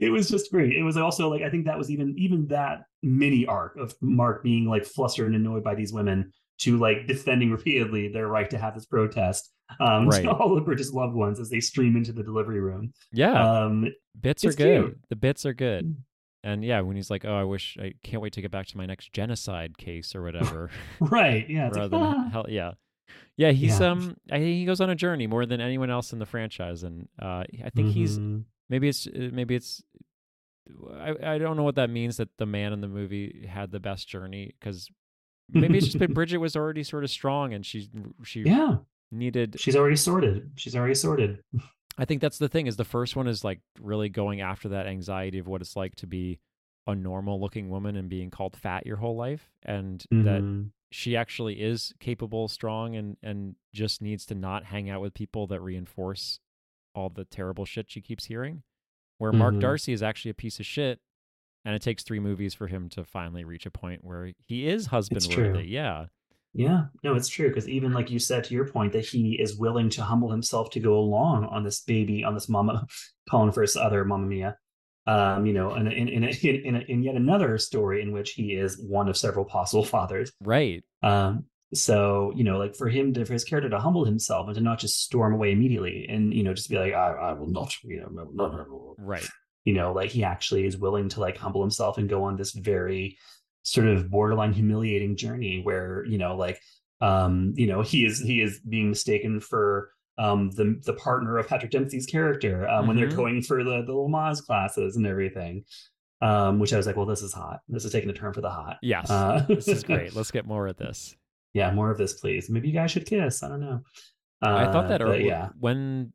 it was just great. It was also like I think that was even even that mini arc of Mark being like flustered and annoyed by these women to like defending repeatedly their right to have this protest um Right. to all of British loved ones as they stream into the delivery room. Yeah. Um bits are good. cute. The bits are good. Mm. And yeah, when he's like, "Oh, I wish I can't wait to get back to my next genocide case or whatever," [LAUGHS] right. Yeah. Rather like, than ah. hell, yeah, yeah. He's Yeah. um, I think he goes on a journey more than anyone else in the franchise, and uh, I think he's Mhm. maybe it's uh, maybe it's I I don't know what that means that the man in the movie had the best journey because maybe it's [LAUGHS] just that Bridget was already sort of strong and she she yeah. needed She's already sorted. She's already sorted. I think that's the thing is the first one is like really going after that anxiety of what it's like to be a normal looking woman and being called fat your whole life and that Mhm. she actually is capable, strong and and just needs to not hang out with people that reinforce all the terrible shit she keeps hearing. Where Mark Mhm. Darcy is actually a piece of shit and it takes 3 movies for him to finally reach a point where he is husband worthy. Yeah. Yeah, no, it's true because even like you said to your point that he is willing to humble himself to go along on this baby on this mama [LAUGHS] calling for his other mama Mia, um, you know, and in in, in, in, in yet another story in which he is one of several possible [LAUGHS] fathers. Right. Um, so you know, like for him to for his character to humble himself and to not just storm away immediately and you know just be like I, I will not, you know, no, no, no, Right. You know like he actually is willing to like humble himself and go on this very sort of borderline humiliating journey where you know like um you know he is he is being mistaken for um the the partner of Patrick Dempsey's character um, when they're Mhm. going for the the Lamaze classes and everything um which I was like well this is hot this is taking a turn for the hot Yes. Uh, this is [LAUGHS] great. Let's get more of this. yeah more of this please maybe you guys should kiss I don't know I thought Uh, that early, yeah when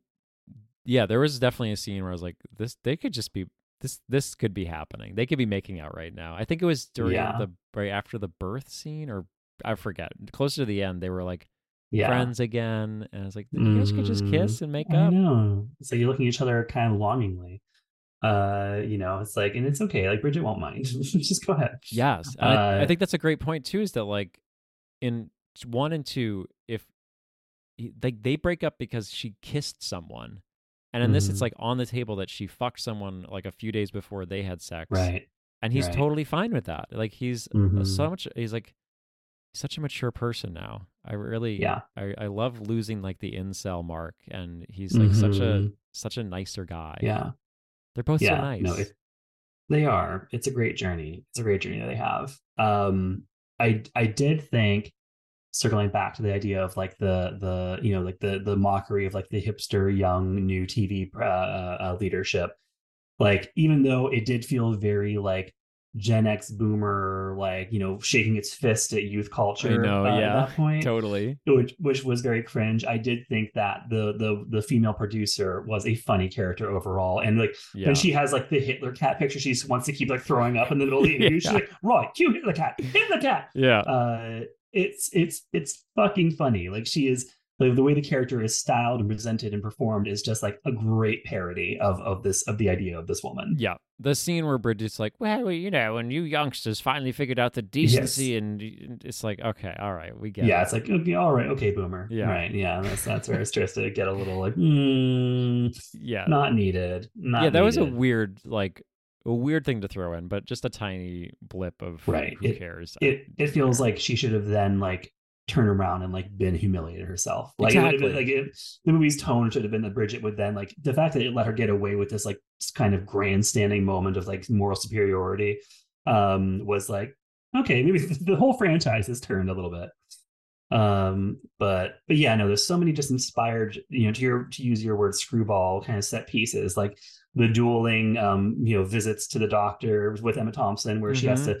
yeah, there was definitely a scene where I was like, this they could just be this this could be happening. They could be making out right now. I think it was during Yeah. the right after the birth scene or I forget. Closer to the end, they were like yeah friends again, and I was like, you guys could just kiss and make I up. know. It's you're looking at each other kind of longingly. Uh, you know, it's like, and it's okay. Like Bridget won't mind. [LAUGHS] just go ahead. Yes, and I, I Uh, think that's a great point too. Is that like in one and two, if like they break up because she kissed someone, and in this, it's Mhm. like on the table that she fucked someone like a few days before they had sex, Right. and he's right. totally fine with that. Like he's Mhm. so much. He's like such a mature person now. I really, Yeah. I, I love losing like the incel mark, and he's like such a Mhm. such a nicer guy. yeah. they're both yeah. so nice. No, it, they are. It's a great journey. It's a great journey that they have. Um, I I did think circling back to the idea of like the the you know like the the mockery of like the hipster young new TV uh, uh, leadership. Like even though it did feel very like Gen X boomer, like you know shaking its fist at youth culture. Know, uh, yeah, At that point, totally. which which was very cringe. I did think that the the the female producer was a funny character overall, and like Yeah, when she has like the Hitler cat picture, she just wants to keep like throwing up in the middle of the [LAUGHS] interview. She's like, right, cue Hitler cat, Hitler cat. yeah. Uh, it's it's it's fucking funny. Like she is the, the way the character is styled and presented and performed is just like a great parody of of this of the idea of this woman. Yeah, the scene where Bridget's like, "Well, you know, when you youngsters finally figured out the decency," Yes. and it's like, okay, all right, we get Yeah, it. it's like okay, all right, okay, boomer. Yeah. right. Yeah, that's that's where it starts to get a little like, mm, [LAUGHS] yeah, not needed. Not yeah. That was a weird, like, a weird thing to throw in, but just a tiny blip of Right. Who It- cares? It it feels like she should have then like turned around and like been humiliated herself. Like, it would have been, Exactly. like it, the movie's tone should have been that Bridget would then like the fact that it let her get away with this like kind of grandstanding moment of like moral superiority um was like okay maybe [LAUGHS] the whole franchise has turned a little bit um but but yeah no there's so many just inspired you know to your to use your word screwball kind of set pieces like the dueling um you know visits to the doctor with emma thompson where she has to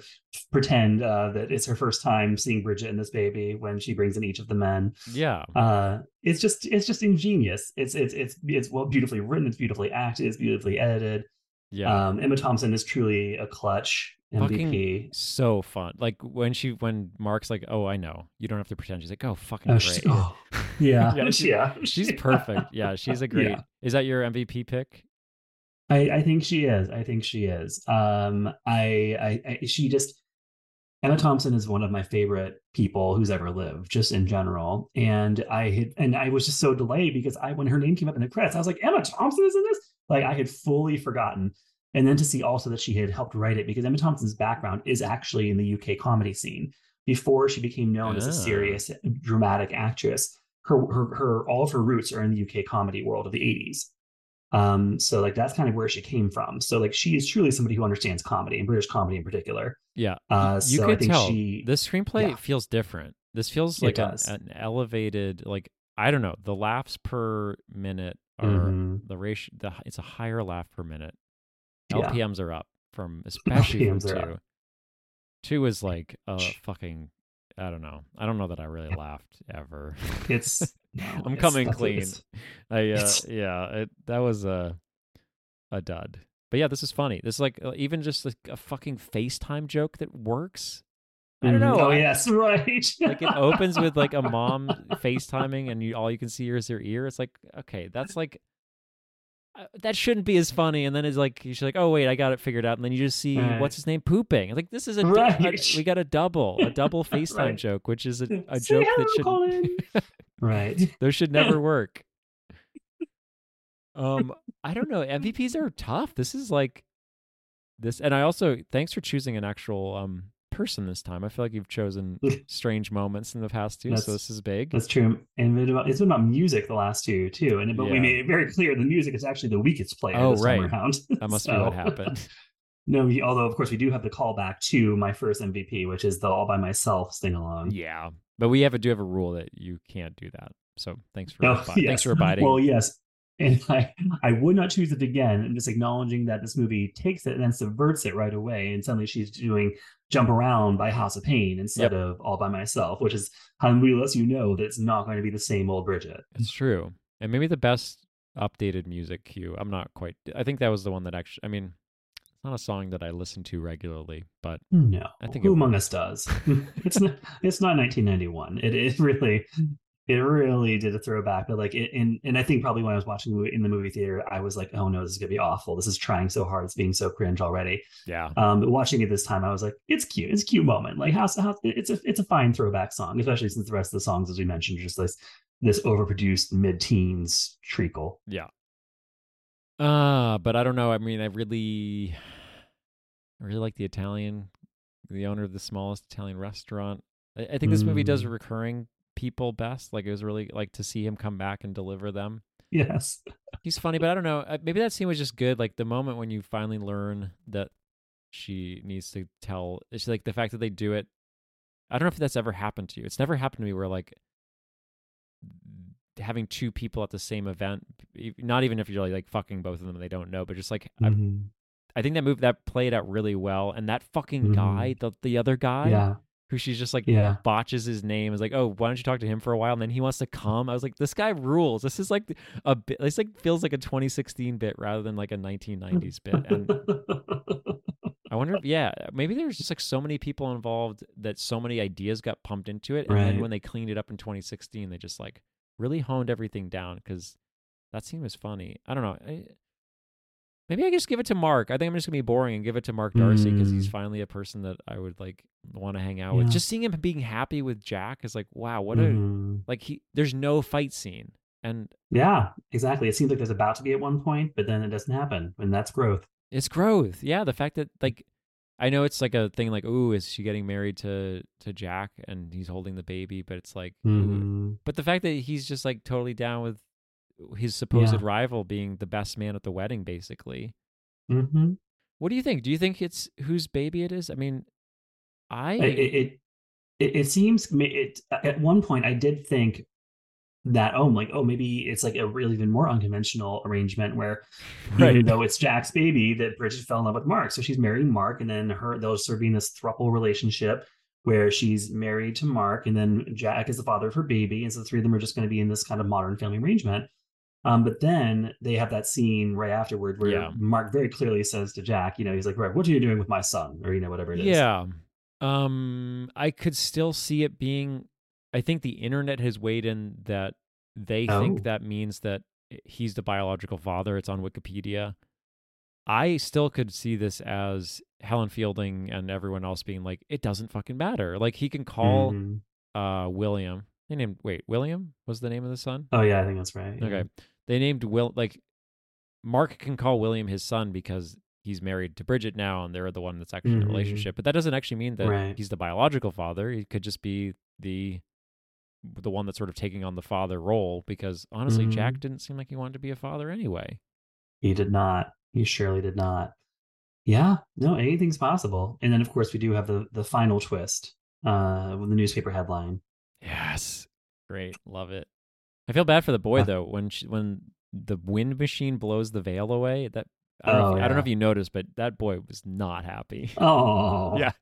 pretend uh that it's her first time seeing bridget and this baby when she brings in each of the men yeah, uh it's just it's just ingenious it's it's it's it's well beautifully written it's beautifully acted it's beautifully edited yeah. um emma thompson is truly a clutch mvp Fucking so fun. Like when she, when Mark's like, "Oh, I know, you don't have to pretend." She's like, "Oh, fucking Oh, great." oh, yeah, [LAUGHS] Yeah, [LAUGHS] yeah, She's perfect. Yeah, she's a [LAUGHS] great. Yeah. Is that your MVP pick? I, I think she is. I think she is. Um, I, I, I, she just Emma Thompson is one of my favorite people who's ever lived, just in general. And I had, and I was just so delayed because I, when her name came up in the credits, I was like, Emma Thompson is in this. Like I had fully forgotten. And then to see also that she had helped write it because Emma Thompson's background is actually in the UK comedy scene. Before she became known as Ah. a serious dramatic actress, her, her, her, all of her roots are in the UK comedy world of the 80s. Um, so like that's kind of where she came from. So like she is truly somebody who understands comedy and British comedy in particular. Yeah, Uh, you so could tell she, the screenplay yeah. feels different. This feels like an, an elevated, like I don't know, the laughs per minute are Mhm. the ratio. The it's a higher laugh per minute. Yeah. LPMs are up from [LAUGHS] especially from LPMs are two. Two is like a fucking. I don't know. I don't know that I really laughed ever. [LAUGHS] it's no, I'm it's- coming clean. it's- I uh, yeah, it, that was a a dud. But yeah, this is funny. This is like uh, even just like a fucking FaceTime joke that works. I don't know. Oh I- yes, [LAUGHS] right. like it opens with like a mom FaceTiming and you all you can see is her ear. It's like okay, that's like that shouldn't be as funny. And then it's like she's like, oh wait, I got it figured out. And then you just see Right. what's his name pooping. Like this is a, Right. a- we got a double a [LAUGHS] double FaceTime Right. joke, which is a, [LAUGHS] a joke hello, that should [LAUGHS] right. those should never work. Um, I don't know. MVPs are tough. This is like this, and I also thanks for choosing an actual um person this time. I feel like you've chosen strange moments in the past too, so this is big. That's true. And it's been about music the last two too. And but we made it very clear the music is actually the weakest player Oh, right. around. [LAUGHS] That must be So- what happened. [LAUGHS] No, we, although of course we do have the callback to my first MVP, which is the all by myself sing along. yeah, but we have a do have a rule that you can't do that. So thanks for Oh, yes. thanks for abiding. Well, yes. And [LAUGHS] I, I would not choose it again. I'm just acknowledging that this movie takes it and then subverts it right away. And suddenly she's doing Jump Around by House of Pain instead Yep. of All by Myself, which is how the movie lets you know that it's not going to be the same old Bridget. It's true, and maybe the best updated music cue. I'm not quite. I think that was the one that actually. I mean, it's not a song that I listen to regularly, but No, I think who it- among us does? [LAUGHS] [LAUGHS] it's not. It's not 1991. It it really, it really did a throwback. But like, it, and and I think probably when I was watching the movie in the movie theater, I was like, oh no, this is gonna be awful. This is trying so hard. It's being so cringe already. yeah, Um, but watching it this time, I was like, it's cute. It's a cute moment. Like how, how it's a it's a fine throwback song, especially since the rest of the songs, as we mentioned, are just this this overproduced mid-teens treacle. Yeah. Uh, but I don't know. I mean, I really, I really like the Italian, the owner of the smallest Italian restaurant. I, I think this movie does Mm. recurring people best. Like it was really like to see him come back and deliver them. Yes. [LAUGHS] He's funny, but I don't know. uh, Maybe that scene was just good. Like the moment when you finally learn that she needs to tell. It's like the fact that they do it. I don't know if that's ever happened to you. It's never happened to me where like having two people at the same event, not even if you're like, like fucking both of them and they don't know, but just like I've Mhm. I think that move that played out really well, and that fucking Mhm. guy, the the other guy, Yeah. Who she's just like Yeah. botches his name. Is like, oh, why don't you talk to him for a while? And then he wants to come. I was like, this guy rules. This is like a bit. This like feels like a 2016 bit rather than like a 1990s bit. And [LAUGHS] I wonder, if, yeah, maybe there's just like so many people involved that so many ideas got pumped into it, and then when they cleaned it up in 2016, they just like really honed everything down because that scene was funny. I don't know. Maybe I just give it to Mark. I think I'm just gonna be boring and give it to Mark Darcy because he's Mm. finally a person that I would like want to hang out with. Just seeing him being happy with Jack is like, wow, what a Mhm. like he. There's no fight scene, and Yeah, exactly. It seems like there's about to be at one point, but then it doesn't happen, and that's growth. It's growth. Yeah, the fact that like I know it's like a thing like, ooh, is she getting married to to Jack and he's holding the baby, but it's like ooh. Mhm. but the fact that he's just like totally down with his supposed Yeah. rival being the best man at the wedding basically. Mhm. What do you think? Do you think it's whose baby it is? I mean, I It, it, it it seems it at one point I did think that oh I'm like oh maybe it's like a really even more unconventional arrangement where [LAUGHS] even right. though it's Jack's baby that Bridget fell in love with Mark so she's marrying Mark and then her they'll sort of be in this throuple relationship where she's married to Mark and then Jack is the father of her baby and so the three of them are just going to be in this kind of modern family arrangement um, but then they have that scene right afterward where Yeah. Mark very clearly says to Jack you know he's like right what are you doing with my son or you know whatever it is Yeah. Um I could still see it being I think the internet has weighed in that they Oh. think that means that he's the biological father. It's on Wikipedia. I still could see this as Helen Fielding and everyone else being like, it doesn't fucking matter. Like he can call Mhm. uh William. They named wait, William was the name of the son? oh yeah I think that's right yeah. They named Will like Mark can call William his son because he's married to Bridget now and they're the one that's actually in a relationship. But that doesn't actually mean that Right. he's the biological father. He could just be the the one that's sort of taking on the father role because honestly Jack Mhm. didn't seem like he wanted to be a father anyway. He did not. He surely did not. Yeah, no, anything's possible. And then of course we do have the the final twist uh with the newspaper headline. Yes. Great. Love it. I feel bad for the boy though when she, when the wind machine blows the veil away. That I don't, know Oh, if, I don't know if you noticed, but that boy was not happy. [LAUGHS] Oh. Yeah.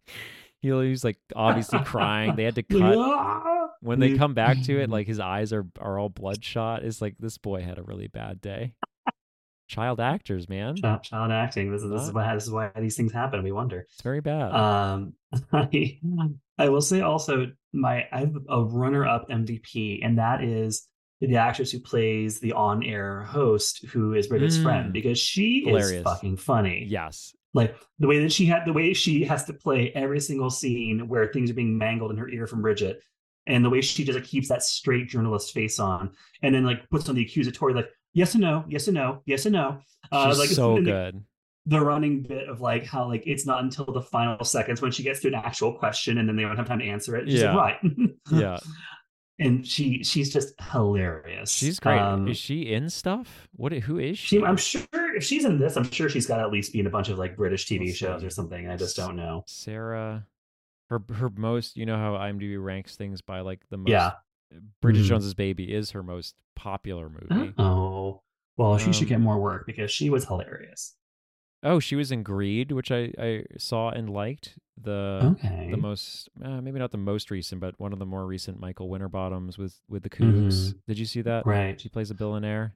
He he was like obviously crying. They had to [LAUGHS] cut when they come back to it, like [LAUGHS] his eyes are are all bloodshot. It's like this boy had a really bad day. Child actors, man. child, child acting. This is this is why this is why these things happen. We wonder. It's very bad. Um, I, I will say also my I have a runner-up MVP, and that is the actress who plays the on-air host, who is Bridget's Mm. friend, because she Hilarious. is fucking funny. yes. Like the way that she had the way she has to play every single scene where things are being mangled in her ear from Bridget, and the way she just like, keeps that straight journalist face on, and then like puts on the accusatory like yes and no, yes and no, yes and no. Uh, She's like so and the- good. the running bit of like how like it's not until the final seconds when she gets to an actual question and then they don't have time to answer it. She's Yeah. like, right. [LAUGHS] Yeah. And she she's just hilarious. She's great. Um, is she in stuff? What who is she? she, I'm sure if she's in this, I'm sure she's got to at least be in a bunch of like British TV Let's shows see. or something. I just don't know. Sarah her her most you know how IMDb ranks things by like the most Yeah. Bridget Mhm. Jones's Baby is her most popular movie. Oh, well, she should Um, get more work because she was hilarious. Oh, she was in Greed, which I, I saw and liked. The Okay. the most uh, maybe not the most recent, but one of the more recent Michael Winterbottoms with with the Coogs. Did you see that? Mm-hmm. right. She plays a billionaire.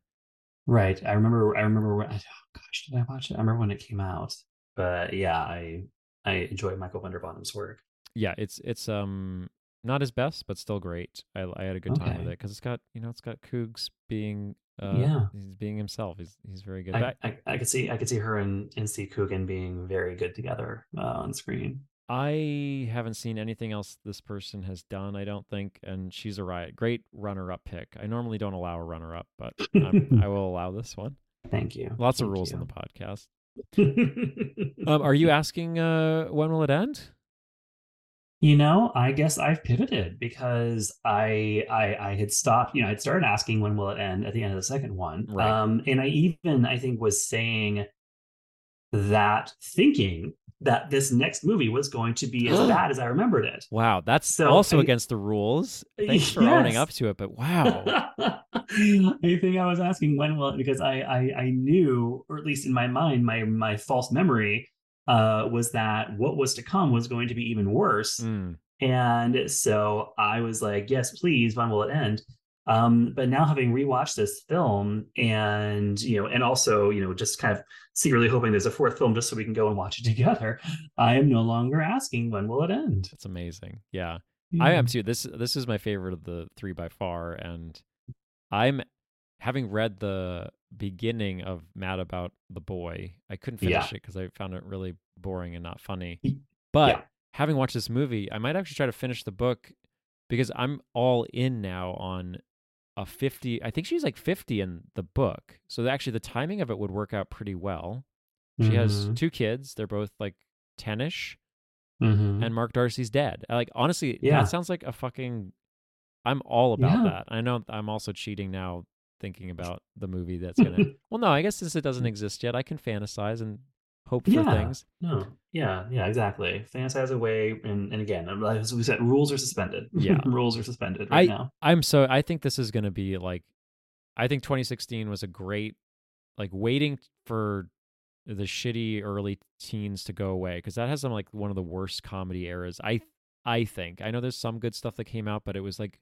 Right. I remember. I remember. When, oh gosh, did I watch it? I remember when it came out. But yeah, I I enjoy Michael Winterbottom's work. Yeah, it's it's um not his best, but still great. I I had a good time with it because it's got you know it's got Coogs being uh Yeah. he's being himself. He's he's very good. I, I, I could see I could see her and, and Steve Coogan being very good together uh, on screen. I haven't seen anything else this person has done. I don't think, and she's a riot. Great runner-up pick. I normally don't allow a runner-up, but [LAUGHS] I will allow this one. Thank you. Lots of rules you. on the podcast. [LAUGHS] Um, are you asking uh, when will it end? You know, I guess I've pivoted because I I I had stopped, you know, I'd started asking when will it end at the end of the second one. Right. Um and I even I think was saying that thinking that this next movie was going to be as [GASPS] bad as I remembered it. Wow, that's So, also I- against the rules. Thanks for owning up to it, but wow. [LAUGHS] I think I was asking when will it because I, I I knew, or at least in my mind, my my false memory uh was that what was to come was going to be even worse. Mm, And so I was like, yes, please, when will it end? Um, but now having rewatched this film and you know, and also, you know, just kind of secretly hoping there's a fourth film just so we can go and watch it [LAUGHS] together, I am no longer asking when will it end. That's amazing. Yeah. yeah. I am too. This this is my favorite of the three by far. And I'm having read the beginning of Mad About the Boy, I couldn't finish yeah. it because I found it really boring and not funny. But yeah. having watched this movie, I might actually try to finish the book because I'm all in now on a 50 i think she's like 50 in the book so actually the timing of it would work out pretty well she mm-hmm. has two kids they're both like 10ish mm-hmm. and mark darcy's dead like honestly yeah. that sounds like a fucking i'm all about yeah. that i know i'm also cheating now thinking about the movie that's gonna [LAUGHS] well no i guess since it doesn't mm. exist yet i can fantasize and hope for yeah. things. No, yeah, yeah, exactly. Fantasize away, and and again, as we said, rules are suspended. Yeah, [LAUGHS] rules are suspended right I, now. I'm so I think this is going to be like, I think 2016 was a great, like waiting for the shitty early teens to go away because that has some like one of the worst comedy eras. I I think I know there's some good stuff that came out, but it was like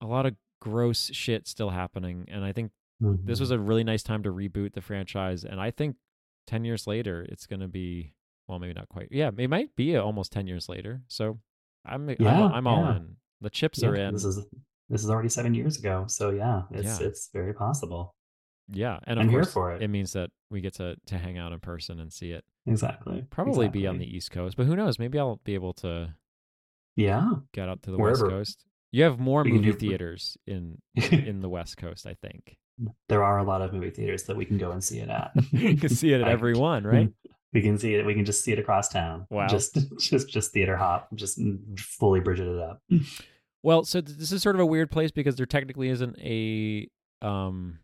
a lot of gross shit still happening, and I think mm-hmm. this was a really nice time to reboot the franchise. And I think 10 years later, it's going to be, well, maybe not quite. Yeah, it might be almost 10 years later. So I'm, yeah, I'm, I'm all yeah. in. The chips yeah, are in. This is, this is already seven years ago. So yeah, it's, it's very possible. Yeah. And of I'm course, for it. it means that we get to, to hang out in person and see it. Exactly. Probably exactly. be on the East Coast, but who knows? Maybe I'll be able to yeah get out to the Wherever. West Coast. You have more we movie theaters [LAUGHS] in in the West Coast, I think there are a lot of movie theaters that we can go and see it at. [LAUGHS] you can see it at every one, right? We can see it. We can just see it across town. Wow. Just [LAUGHS] just just theater hop. Just fully Bridget it up. Well, so this is sort of a weird place because there technically isn't a um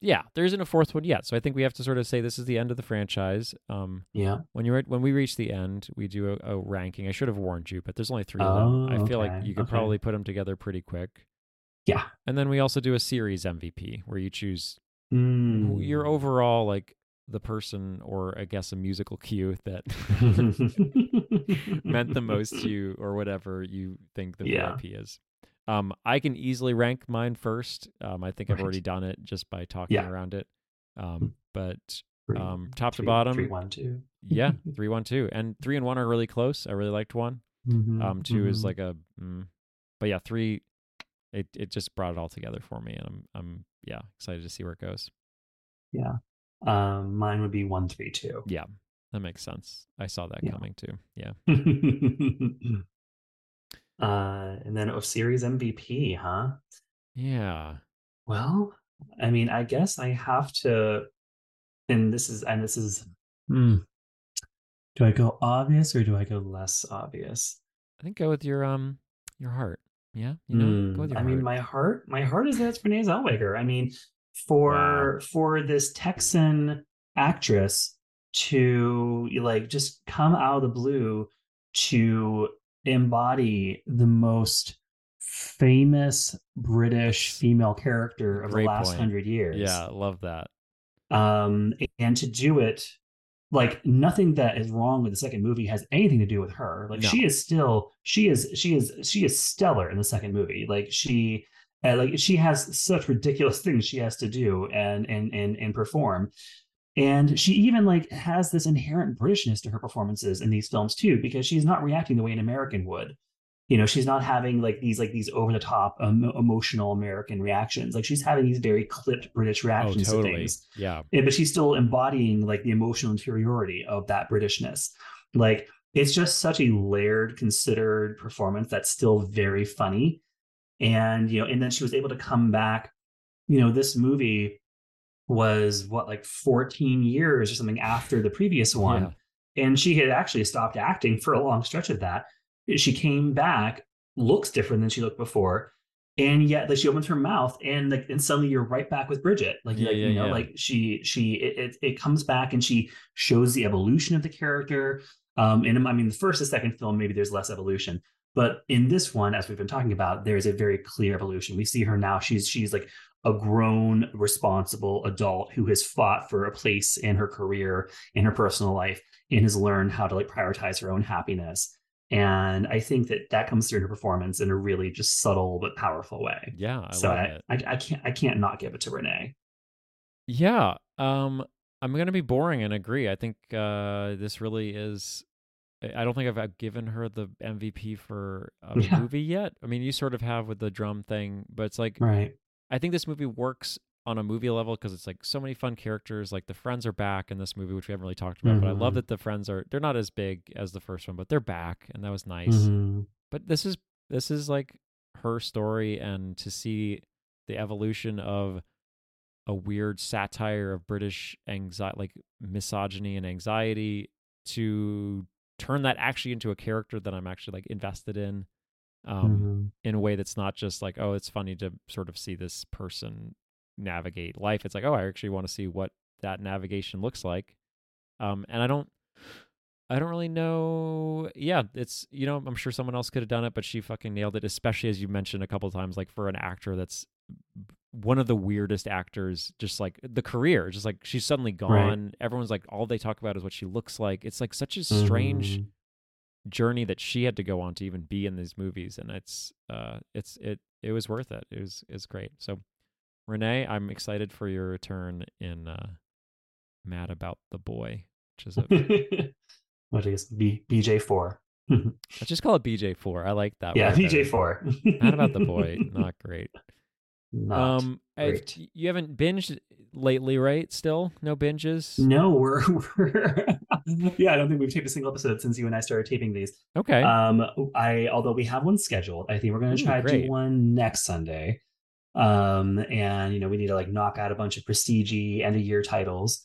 yeah, there isn't a fourth one yet. So I think we have to sort of say this is the end of the franchise. Um, yeah. When you when we reach the end, we do a, a, ranking. I should have warned you, but there's only three oh, of them. I feel okay. like you could okay. probably put them together pretty quick. Yeah. And then we also do a series MVP where you choose mm. your overall like the person or I guess a musical cue that [LAUGHS] [LAUGHS] meant the most to you or whatever you think the yeah. VIP is. Um, I can easily rank mine first. Um, I think right. I've already done it just by talking yeah. around it. Um, mm. but um, top three, to bottom, three, one, two. yeah, [LAUGHS] three, one, two, and three and one are really close. I really liked one. Mm-hmm. Um, 2 mm-hmm. is like a, mm, but yeah, three it it just brought it all together for me, and I'm I'm yeah excited to see where it goes. Yeah, um, mine would be one three two. Yeah, that makes sense. I saw that yeah. coming too. Yeah. [LAUGHS] [LAUGHS] uh, and then of series MVP, huh? Yeah. Well, I mean, I guess I have to, and this is and this is. Hmm, do I go obvious or do I go less obvious? I think go with your um your heart. Yeah, you know, mm, I mean, my heart, my heart is that's Renee Zellweger. I mean, for wow. for this Texan actress to like just come out of the blue to embody the most famous British female character of Great the last point. hundred years. Yeah, love that. Um, and to do it like nothing that is wrong with the second movie has anything to do with her like no. she is still she is she is she is stellar in the second movie like she uh, like she has such ridiculous [LAUGHS] things she has to do and and and and perform and she even like has this inherent britishness to her performances in these films too because she's not reacting the way an american would. You know she's not having like these like these over the top um, emotional american reactions. Like she's having these very clipped british oh, reactions oh, totally. to things. Yeah. But she's still embodying like the emotional interiority of that britishness. Like it's just such a layered considered performance that's still very funny. And you know and then she was able to come back you know this movie was what like 14 years or something after the previous one yeah. and she had actually stopped acting for a long stretch of that she came back, looks different than she looked before, and yet like she opens her mouth and like and suddenly you're right back with Bridget. Like, yeah, like yeah, you know, yeah. like she she it, it, comes back and she shows the evolution of the character. Um, and I mean, the first and second film maybe there's less evolution, but in this one, as we've been talking about, there's a very clear evolution. We see her now; she's she's like a grown, responsible adult who has fought for a place in her career, in her personal life, and has learned how to like prioritize her own happiness and I think that that comes through in her performance in a really just subtle but powerful way. Yeah, I so I. I I can't I can't not give it to Renee. Yeah. Um, I'm gonna be boring and agree. I think uh, this really is. I don't think I've given her the MVP for a [LAUGHS] Yeah. movie yet. I mean, you sort of have with the drum thing, but it's like Right. I think this movie works on a movie level because it's like so many fun characters. Like the friends are back in this movie, which we haven't really talked about. But I love Mhm. that the friends are they're not as big as the first one, but they're back, and that was nice. Mhm. But this is this is like her story, and to see the evolution of a weird satire of British anxiety, like misogyny and anxiety, to turn that actually into a character that I'm actually like invested in. Um, Mhm. in a way that's not just like oh it's funny to sort of see this person navigate life it's like oh i actually want to see what that navigation looks like um and i don't i don't really know yeah it's you know i'm sure someone else could have done it but she fucking nailed it especially as you mentioned a couple times like for an actor that's one of the weirdest actors just like the career just like she's suddenly gone everyone's like all they talk about is what she looks like it's like such a strange Mhm. Journey that she had to go on to even be in these movies and it's uh it's it it was worth it it was it's great so renee i'm excited for your return in uh mad about the boy which is a [LAUGHS] what is B BJ four? let's just call it bj4 i like that yeah, way better. BJ four. mad about the boy [LAUGHS] not great Not um I- you haven't binged lately right still no binges No, we're, we're [LAUGHS] yeah. I don't think we've taped a single episode since you and I started taping these. okay Um, I although we have one scheduled, I think we're going to try to do one next Sunday. Um, and you know we need to like knock out a bunch of prestige end of year titles.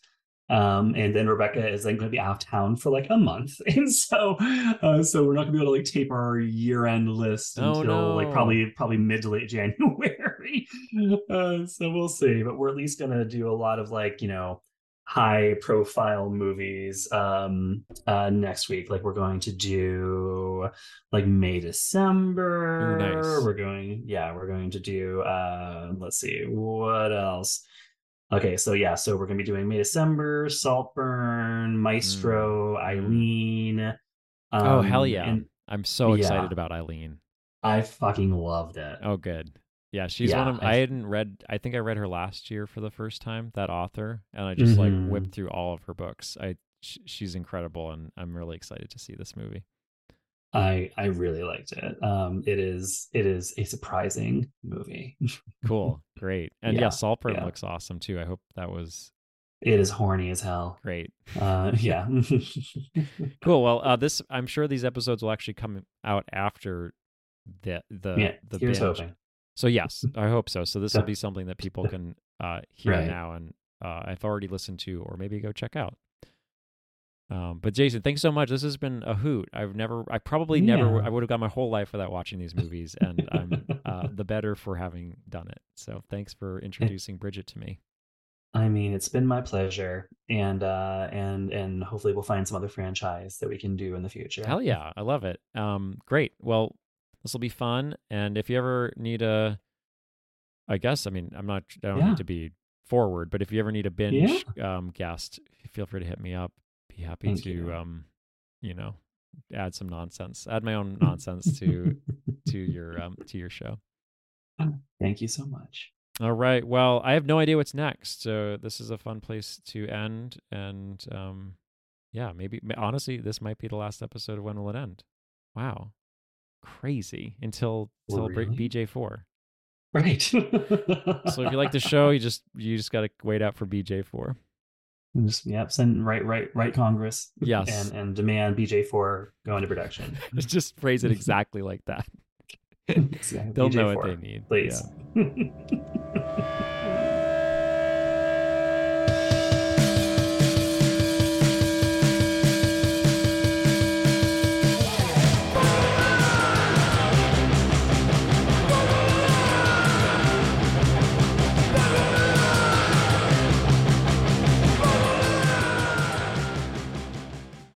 Um, and then Rebecca is then going to be out of town for like a month, [LAUGHS] and so uh, so we're not going to be able to like tape our year end list Oh, until like probably probably mid to late [LAUGHS] January. [LAUGHS] uh, so we'll see, but we're at least going to do a lot of like you know high profile movies um uh next week like we're going to do like may december Ooh, nice. we're going yeah we're going to do uh let's see what else okay so yeah so we're going to be doing may december saltburn maestro Mm. eileen oh um, hell yeah and i'm so yeah. excited about eileen i fucking loved it Oh, good. Yeah, she's Yeah, one of. I- I hadn't read. I think I read her last year for the first time. That author, and I just like Mhm. whipped through all of her books. I sh- she's incredible, and I'm really excited to see this movie. i i really liked it um it is it is a surprising movie Cool, [LAUGHS] great, and yeah, Yeah, Saltburn yeah. looks awesome too. I hope that was it is horny as hell great. uh [LAUGHS] yeah [LAUGHS] Cool. Well, uh, this I'm sure these episodes will actually come out after the the yeah the binge. hoping So yes, I hope so. So this will be something that people [LAUGHS] can uh, hear Right. now and uh, I've already listened to, or maybe go check out. Um, but Jason, thanks so much. This has been a hoot. I've never, I probably never, I would have gone my whole life without watching these movies, and I'm uh, [LAUGHS] the better for having done it. So thanks for introducing Bridget to me. I mean, it's been my pleasure, and uh, and and hopefully we'll find some other franchise that we can do in the future. Hell yeah, I love it. Um, great. Well, this will be fun. And if you ever need a, I guess I mean I'm not. I don't Yeah. need to be forward, but if you ever need a binge um, guest, feel free to hit me up. Be happy Thank to you. um, you know, add some nonsense, add my own nonsense to [LAUGHS] to your um to your show. Thank you so much. All right. Well, I have no idea what's next, so this is a fun place to end. And um, yeah, maybe honestly, this might be the last episode of When Will It End? Wow, crazy until oh, until Really? BJ four. Right. So if you like the [LAUGHS] show, you just you just gotta wait out for BJ four. just yep, send right, right, right, Congress. Yes. and and demand BJ four go into production. [LAUGHS] just phrase it exactly like that. [LAUGHS] Exactly. They'll know what they need. please. Yeah.